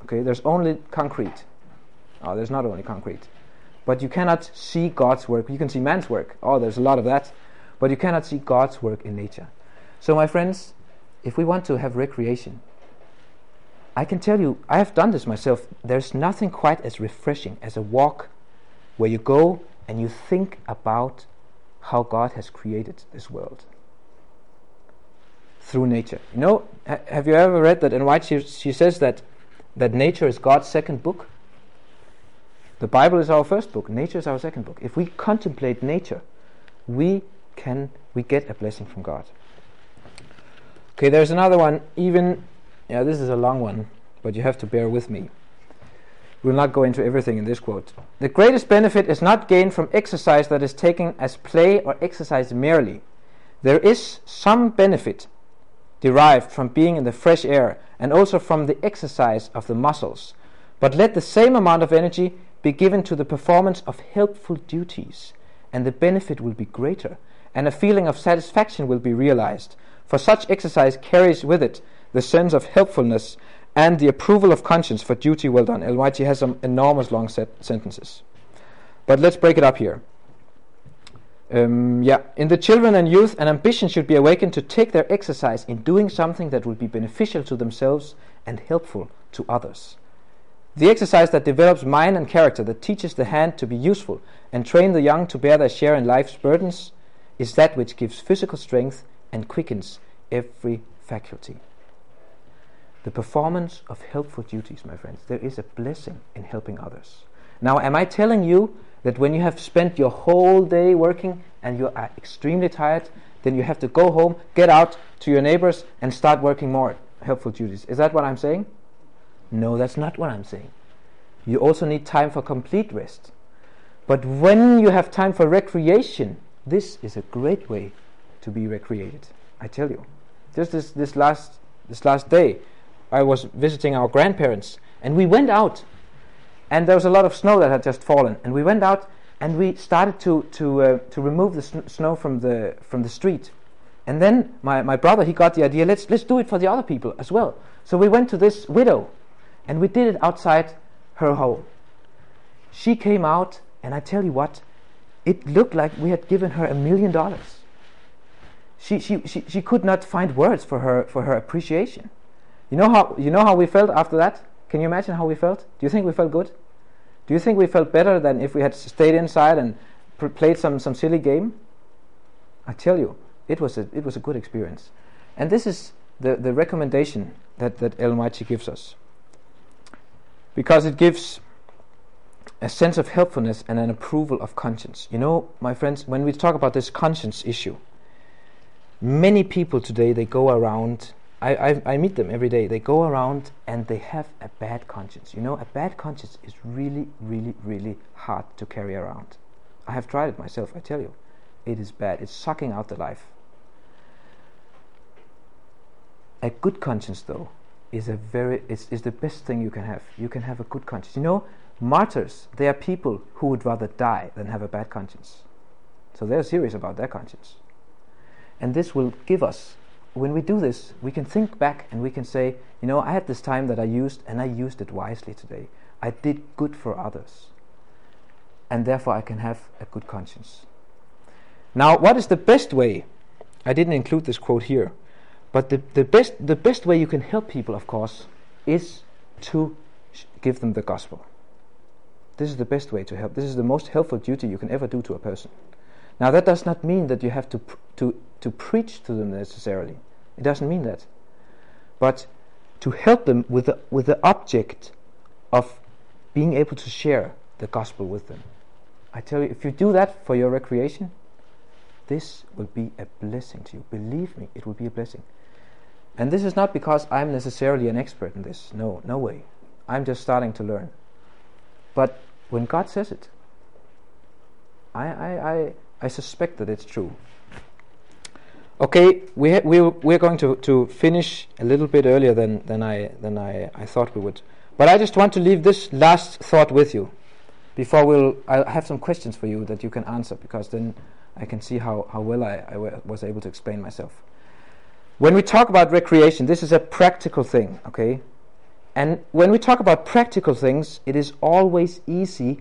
Okay, there's only concrete. Oh, there's not only concrete, but you cannot see God's work. You can see man's work. Oh, there's a lot of that, but you cannot see God's work in nature. So, my friends, if we want to have recreation, I can tell you, I have done this myself. There's nothing quite as refreshing as a walk where you go and you think about how God has created this world through nature. You know, ha- have you ever read that Ellen White she, she says that that nature is God's second book? The Bible is our first book, nature is our second book. If we contemplate nature, we can we get a blessing from God. Okay, there's another one even yeah, this is a long one, but you have to bear with me. We'll not go into everything in this quote. The greatest benefit is not gained from exercise that is taken as play or exercise merely. There is some benefit derived from being in the fresh air and also from the exercise of the muscles. But let the same amount of energy be given to the performance of helpful duties, and the benefit will be greater, and a feeling of satisfaction will be realized. For such exercise carries with it the sense of helpfulness and the approval of conscience for duty well done. White has some enormous long set sentences. But let's break it up here. Um, yeah, in the children and youth, an ambition should be awakened to take their exercise in doing something that will be beneficial to themselves and helpful to others. The exercise that develops mind and character, that teaches the hand to be useful and train the young to bear their share in life's burdens, is that which gives physical strength and quickens every faculty. The performance of helpful duties, my friends, there is a blessing in helping others. Now, am I telling you that when you have spent your whole day working and you are extremely tired, then you have to go home, get out to your neighbors, and start working more helpful duties? Is that what I'm saying? No, that's not what I'm saying. You also need time for complete rest. But when you have time for recreation, this is a great way to be recreated. I tell you. Just this, this last this last day, I was visiting our grandparents, and we went out, and there was a lot of snow that had just fallen, and we went out and we started to to uh, to remove the sn- snow from the from the street, and then my, my brother he got the idea let's let's do it for the other people as well. So we went to this widow, and we did it outside her home. She came out, and I tell you what, it looked like we had given her a million dollars. She, she, she, she could not find words for her for her appreciation. You know how you know how we felt after that? Can you imagine how we felt? Do you think we felt good? Do you think we felt better than if we had stayed inside and pr- played some, some silly game? I tell you, it was a it was a good experience, and this is the, the recommendation that that White gives us because it gives a sense of helpfulness and an approval of conscience. You know, my friends, when we talk about this conscience issue, many people today they go around I, I, I meet them every day. They go around and they have a bad conscience. You know a bad conscience is really really really hard to carry around. I have tried it myself i tell you. It is bad. It's sucking out the life. A good conscience though is a very is, is the best thing you can have. You can have a good conscience. You know martyrs they are people who would rather die than have a bad conscience. So they're serious about their conscience. And this will give us when we do this we can think back and we can say you know i had this time that i used and i used it wisely today. I did good for others and therefore i can have a good conscience. Now what is the best way? I didn't include this quote here but the, the best the best way you can help people of course is to give them the gospel. This is the best way to help. This is the most helpful duty you can ever do to a person. Now that does not mean that you have to pr- to to preach to them necessarily. It doesn't mean that. But to help them with the, with the object of being able to share the gospel with them. I tell you, if you do that for your recreation, this will be a blessing to you. Believe me, it will be a blessing. And this is not because I'm necessarily an expert in this. No, no way. I'm just starting to learn. But when God says it, I, I, I, I suspect that it's true. Okay, we we we're going to, to finish a little bit earlier than, than I than I, I thought we would. But I just want to leave this last thought with you before we'll I have some questions for you that you can answer because then I can see how, how well I, I was able to explain myself. When we talk about recreation, this is a practical thing, okay? And when we talk about practical things, it is always easy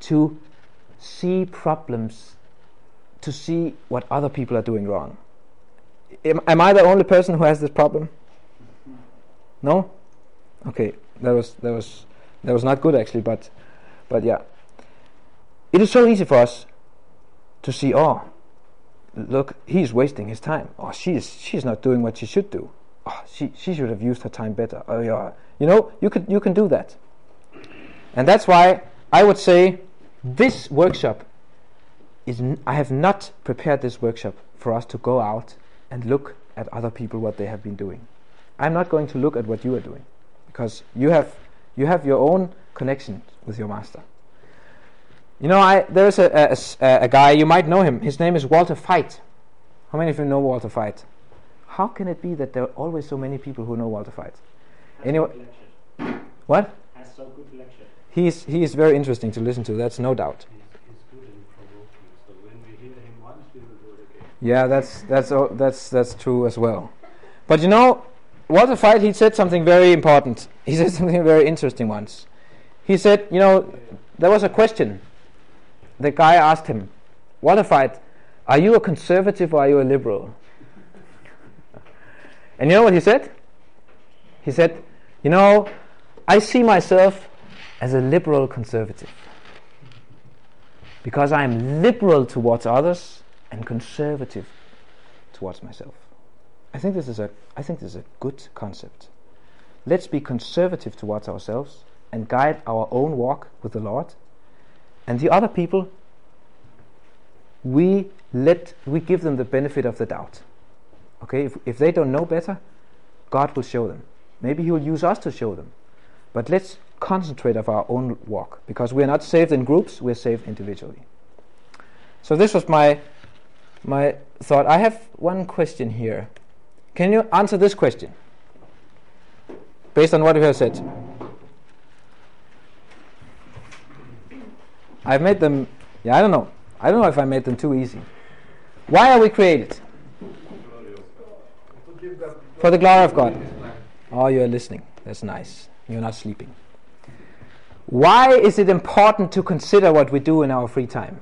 to see problems, to see what other people are doing wrong am, I the only person who has this problem? No? Okay, that was that was that was not good actually, but but yeah. It is so easy for us to see, oh, look, he's wasting his time. Oh, she's she's not doing what she should do. Oh, she she should have used her time better. Oh yeah, you know, you could you can do that. And that's why I would say this workshop is n- I have not prepared this workshop for us to go out and look at other people what they have been doing. I'm not going to look at what you are doing because you have you have your own connection with your master. You know, I there's a, a, a, a guy you might know him. His name is Walter Veith. How many of you know Walter Veith? How can it be that there are always so many people who know Walter Veith? Has Anyway-. What? Has so good lectures. He's he is very interesting to listen to. That's no doubt. Yeah, that's that's o- that's that's true as well. But you know, Walter Veith he said something very important. He [LAUGHS] said something very interesting once. He said, you know, there was a question. The guy asked him, Walter Veith, are you a conservative or are you a liberal? [LAUGHS] and you know what he said? He said, you know, I see myself as a liberal conservative because I am liberal towards others and conservative towards myself. I think this is a I think this is a good concept. Let's be conservative towards ourselves and guide our own walk with the Lord. And the other people we let we give them the benefit of the doubt. Okay, if if they don't know better, God will show them. Maybe he will use us to show them. But let's concentrate of our own walk because we are not saved in groups, we're saved individually. So this was my my thought. I have one question here. Can you answer this question? Based on what you have said. I've made them yeah, I don't know. I don't know if I made them too easy. Why are we created? For the glory of God. Oh, you're listening. That's nice. You're not sleeping. Why is it important to consider what we do in our free time?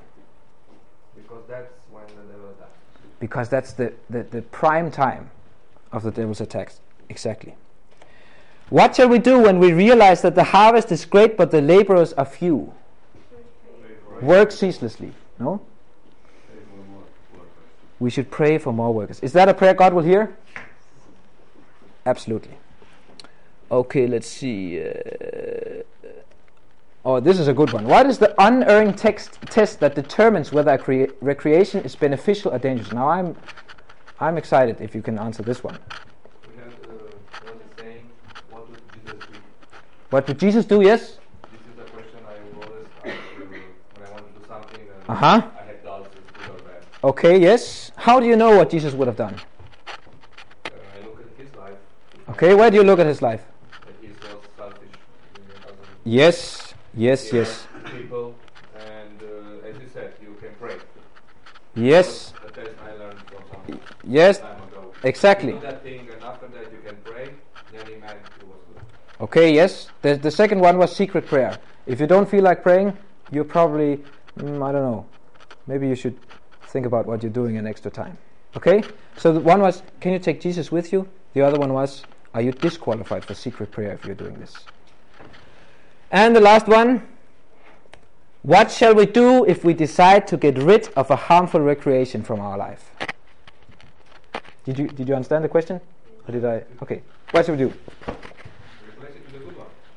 Because that's when the devil attacks. Because that's the, the, the prime time of the devil's attacks. Exactly. What shall we do when we realize that the harvest is great but the laborers are few? Work ceaselessly. No? We should pray for more workers. Is that a prayer God will hear? Absolutely. Okay, let's see. Uh, oh, this is a good one. What is the unerring text test that determines whether a crea- recreation is beneficial or dangerous? Now, I'm, I'm excited if you can answer this one. We have uh, saying, what would Jesus do? What would Jesus do? Yes. This is the question I always ask when I want to do something and Uh huh. I have doubts it's good or bad. Okay. Yes. How do you know what Jesus would have done? Uh, I look at his life, Okay. Where do you look at his life? that he was selfish. Yes. Yes. Yes. People, and uh, as you said, you can pray. Yes. The test I learned from some Yes. Exactly. That thing, and after that you can pray. Then he it was good. Okay, yes. The, the second one was secret prayer. If you don't feel like praying, you're probably, mm, I don't know, maybe you should think about what you're doing in extra time. Okay? So the one was, can you take Jesus with you? The other one was, are you disqualified for secret prayer if you're doing this? And the last one, what shall we do if we decide to get rid of a harmful recreation from our life? Did you, did you understand the question? Or did I? Okay. What should we do?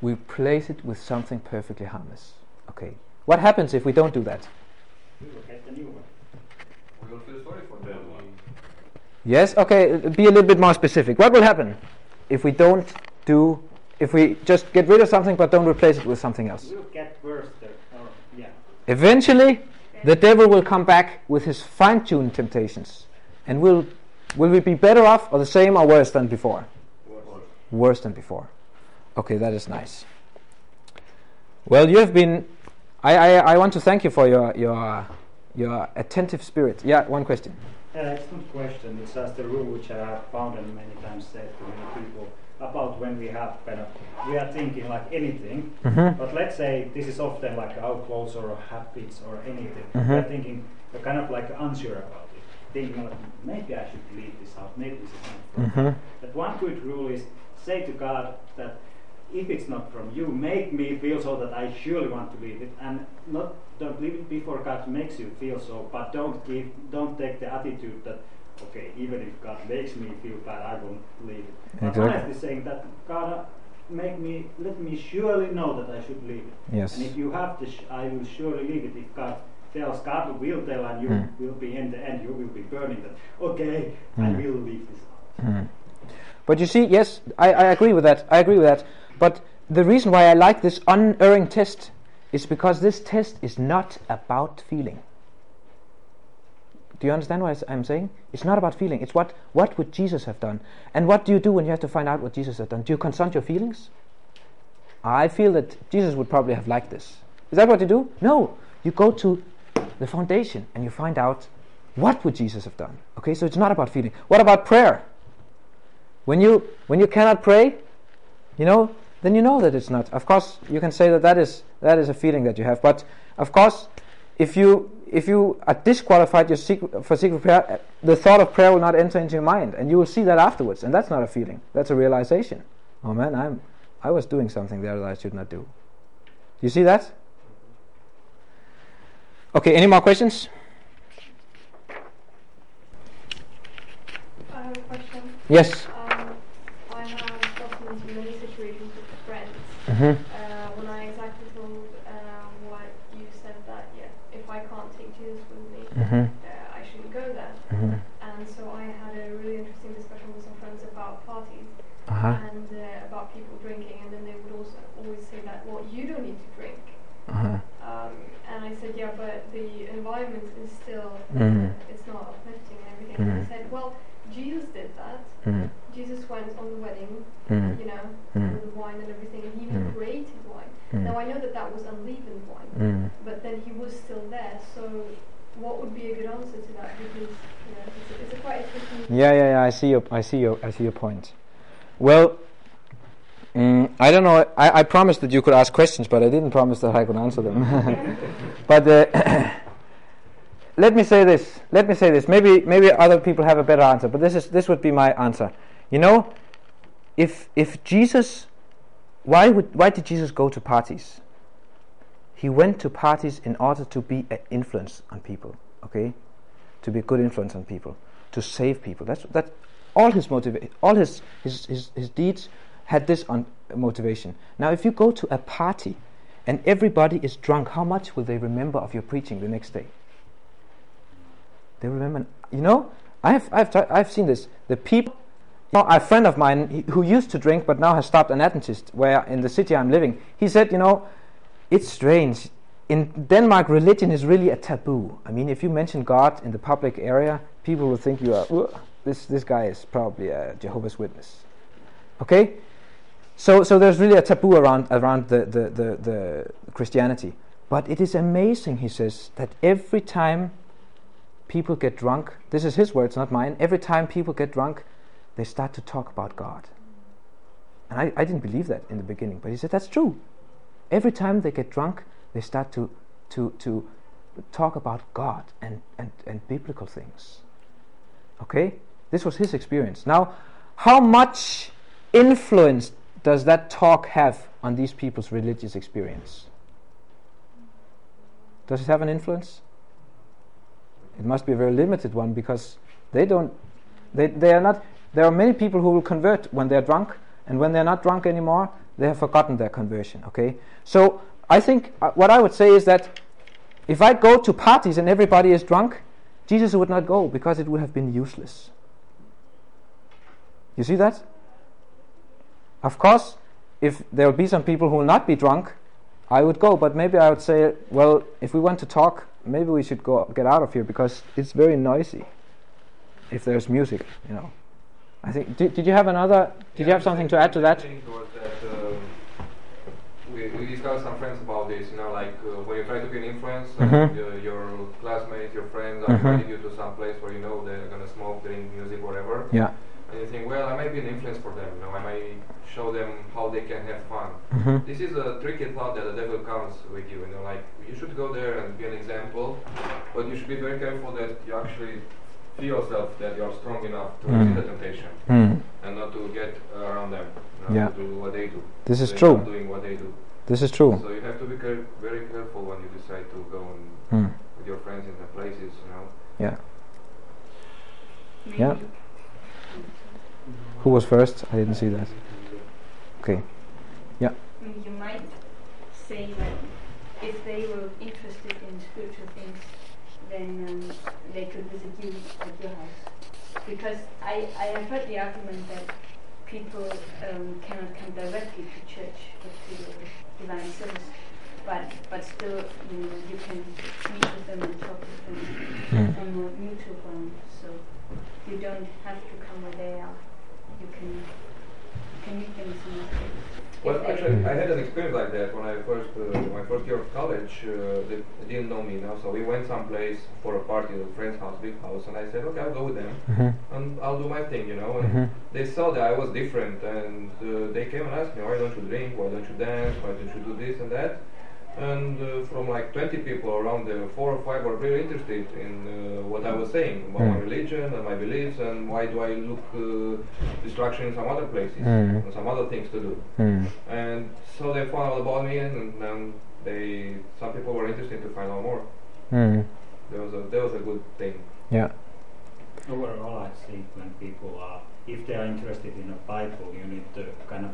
We replace it with something perfectly harmless. Okay. What happens if we don't do that? Yes. Okay. Be a little bit more specific. What will happen if we don't do? If we just get rid of something but don't replace it with something else? We will get worse. The, or, yeah. Eventually, the devil will come back with his fine-tuned temptations, and will will we be better off, or the same, or worse than before? Worse than before. Okay, that is nice. Well, you have been. I, I, I want to thank you for your your your attentive spirit. Yeah, one question. Uh, it's not a question, it's just a rule which I have found and many times said to many people about when we have kind of, we are thinking like anything, Mm-hmm. but let's say this is often like our clothes or habits or anything. Mhm. We're thinking, we're kind of like unsure about it. thinking like maybe I should leave this out, maybe this is not from Mm-hmm. But one good rule is say to God that if it's not from you, make me feel so that I surely want to leave it, and not don't leave it before God makes you feel so, but don't give don't take the attitude that okay, even if God makes me feel bad, I won't leave it. But Exactly. honestly saying that God uh, make me let me surely know that I should leave it. Yes. And if you have to, sh- I will surely leave it. If God tells, God will tell, and you Mm. will be in the end, you will be burning that. Okay, I Mm. will leave this house. Mm. But you see, yes, I, I agree with that. I agree with that. But the reason why I like this unerring test is because this test is not about feeling. Do you understand what I'm saying? It's not about feeling. It's what what would Jesus have done? And what do you do when you have to find out what Jesus has done? Do you confront your feelings? I feel that Jesus would probably have liked this. Is that what you do? No. You go to the foundation and you find out what would Jesus have done. Okay, so it's not about feeling. What about prayer? When you when you cannot pray, you know, then you know that it's not. Of course, you can say that that is that is a feeling that you have. But of course, if you if you are disqualified your secret, for secret prayer, uh, the thought of prayer will not enter into your mind, and you will see that afterwards. And that's not a feeling. That's a realization. Oh man, I'm I was doing something there that I should not do. Do you see that? Okay. Any more questions? I have a question. Yes. Um, I have gotten into many situations with friends Mm-hmm. uh, when I exactly told uh, what you said that yeah, if I can't take Jesus with me, Mm-hmm. uh, I shouldn't go there. Mm-hmm. And so I had a really interesting discussion with some friends about parties Uh-huh. and uh, about people drinking, and then they would also always say that, well, you don't need to drink. Uh-huh. Um, and I said, yeah, but the environment is still, Mhm. it's not uplifting and everything. And Mhm. I said, well, Jesus did that. Mm-hmm. Jesus went on the wedding, Mm-hmm. you know, Mm. with the wine and everything, and he even Mm. created wine. Mm. Now I know that that was unleavened wine, Mm. but then he was still there. So what would be a good answer to that? Because you know, it's, a, it's a quite a tricky. Yeah, yeah, yeah. I see your, I see your, point. Well, mm, I don't know. I, I promised that you could ask questions, but I didn't promise that I could answer them. [LAUGHS] but uh, [COUGHS] let me say this. Let me say this. Maybe, maybe other people have a better answer, but this is this would be my answer. You know, if if Jesus, why would why did Jesus go to parties? He went to parties in order to be an influence on people. Okay, to be a good influence on people, to save people. That's that. All his motiva- all his his, his his deeds had this on motivation. Now, if you go to a party and everybody is drunk, how much will they remember of your preaching the next day? They remember. You know, I've I've I've seen this. The people. You know, a friend of mine who used to drink but now has stopped an Adventist, where in the city I'm living, he said, you know, it's strange. In Denmark, religion is really a taboo. I mean, if you mention God in the public area, people will think you are "Ugh, this. This guy is probably a Jehovah's Witness. Okay, so so there's really a taboo around around the the, the, the Christianity. But it is amazing, he says, that every time people get drunk, this is his words, not mine. Every time people get drunk, they start to talk about God. And I, I didn't believe that in the beginning, but he said that's true. Every time they get drunk, they start to to to talk about God and, and, and biblical things. Okay? This was his experience. Now, how much influence does that talk have on these people's religious experience? Does it have an influence? It must be a very limited one because they don't they, they are not there are many people who will convert when they're drunk and when they're not drunk anymore they have forgotten their conversion okay so i think uh, what i would say is that if i go to parties and everybody is drunk jesus would not go because it would have been useless you see that of course if there will be some people who will not be drunk i would go but maybe i would say well if we want to talk maybe we should go get out of here because it's very noisy if there's music you know I think. Did, did you have another? Did you have something to add to that? thing was that um, we, we discussed some friends about this. You know, like uh, when you try to be an influence, Mhm. and, uh, your classmates, your friends are Mhm. inviting you to some place where you know they're gonna smoke, drink, music, whatever. Yeah. And you think, well, I might be an influence for them. You know, I might show them how they can have fun. Mm-hmm. This is a tricky thought that the devil comes with you. You know, like you should go there and be an example, but you should be very careful that you actually feel yourself that you are strong enough to Mm. resist the temptation Hmm. and not to get around them. You know, Yeah. To do what they do. This is They true. doing what they do. This is true. So you have to be care- very careful when you decide to go and Hmm. with your friends in the places. You know. Yeah. Maybe Yeah. Who was first? I didn't see that. Okay. Yeah. You might say that if they were interested in spiritual things, then um, they could visit you at your house. Because I, I have heard the argument that people um, cannot come directly to church or to divine service, but but still you know you can meet with them and talk with them Hmm. on a mutual ground. So you don't have to come where they are. You can you can meet them somewhere. Well, actually, I had an experience like that when I first, uh, my first year of college. Uh, they, didn't know me, you know, so we went someplace for a party at a friend's house, big house, and I said, okay, I'll go with them, Mhm. and I'll do my thing, you know. And Mhm. they saw that I was different, and uh, they came and asked me, why don't you drink? Why don't you dance? Why don't you do this and that? And uh, from like 20 people around there, four or five were very interested in uh, what I was saying about my Mm. religion and my beliefs, and why do I look uh, distraction in some other places, Mm. and some other things to do. Hmm. And so they found out about me, and, and then they some people were interested to find out more. Hmm. There was a there was a good thing. Yeah. Overall, I think when people are, if they are interested in a Bible, you need to kind of,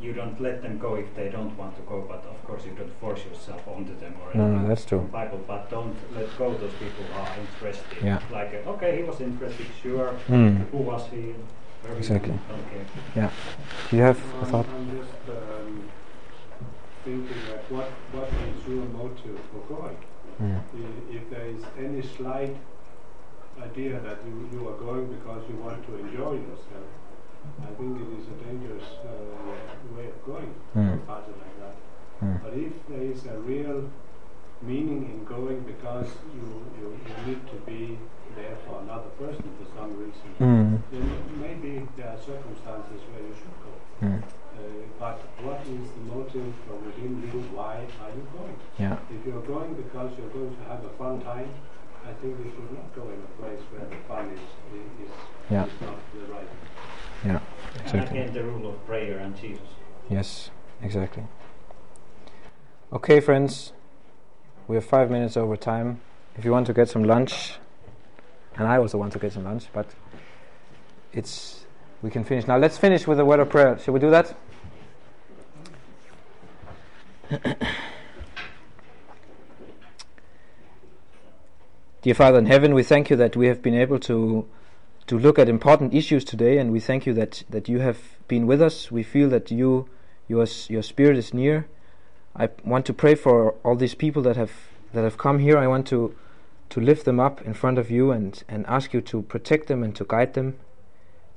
you don't let them go if they don't want to go, but of course you don't force yourself onto them or No, no, that's true. Bible, but don't let go those people who are interested. Yeah. Like, uh, okay, he was interested, sure. Hmm. Who was he? Where Exactly. went, Don't. Yeah. Do you have No, a thought? I'm I'm just um, thinking that what, what is your motive for going? Hmm. I- If there is any slight idea that you, you are going because you want to enjoy yourself, I think it is a dangerous uh, way of going, a party like that. Hmm. But if there is a real meaning in going because you, you, you need to be there for another person for some reason, Hmm. then maybe there are circumstances where you should go. Hmm. Uh, but what is the motive from within you? Why are you going? Yeah. If you're going because you're going to have a fun time, I think you should not go in a place where the fun is, is, is Yeah. not the right. Yeah. And Exactly. again, the rule of prayer and Jesus. Yes. Exactly. Okay, friends. We have five minutes over time. If you want to get some lunch, and I also want to get some lunch, but it's we can finish now. Let's finish with a word of prayer. Shall we do that? [COUGHS] Dear Father in heaven, we thank you that we have been able to to look at important issues today, and we thank you that, that you have been with us. We feel that you your your spirit is near. I want to pray for all these people that have that have come here. I want to to lift them up in front of you and, and ask you to protect them and to guide them.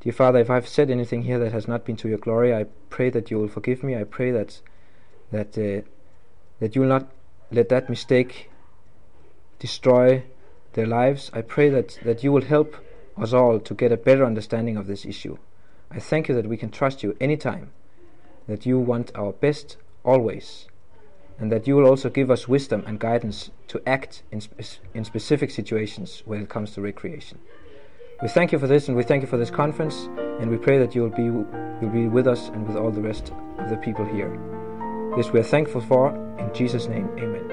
Dear Father, if I've said anything here that has not been to your glory, I pray that you will forgive me. I pray that that uh, that you will not let that mistake destroy their lives. I pray that, that you will help us all to get a better understanding of this issue. I thank you that we can trust you anytime, that you want our best always, and that you will also give us wisdom and guidance to act in, spe- in specific situations when it comes to recreation. We thank you for this, and we thank you for this conference, and we pray that you will be you'll be with us and with all the rest of the people here. This we are thankful for. In Jesus' name, Amen.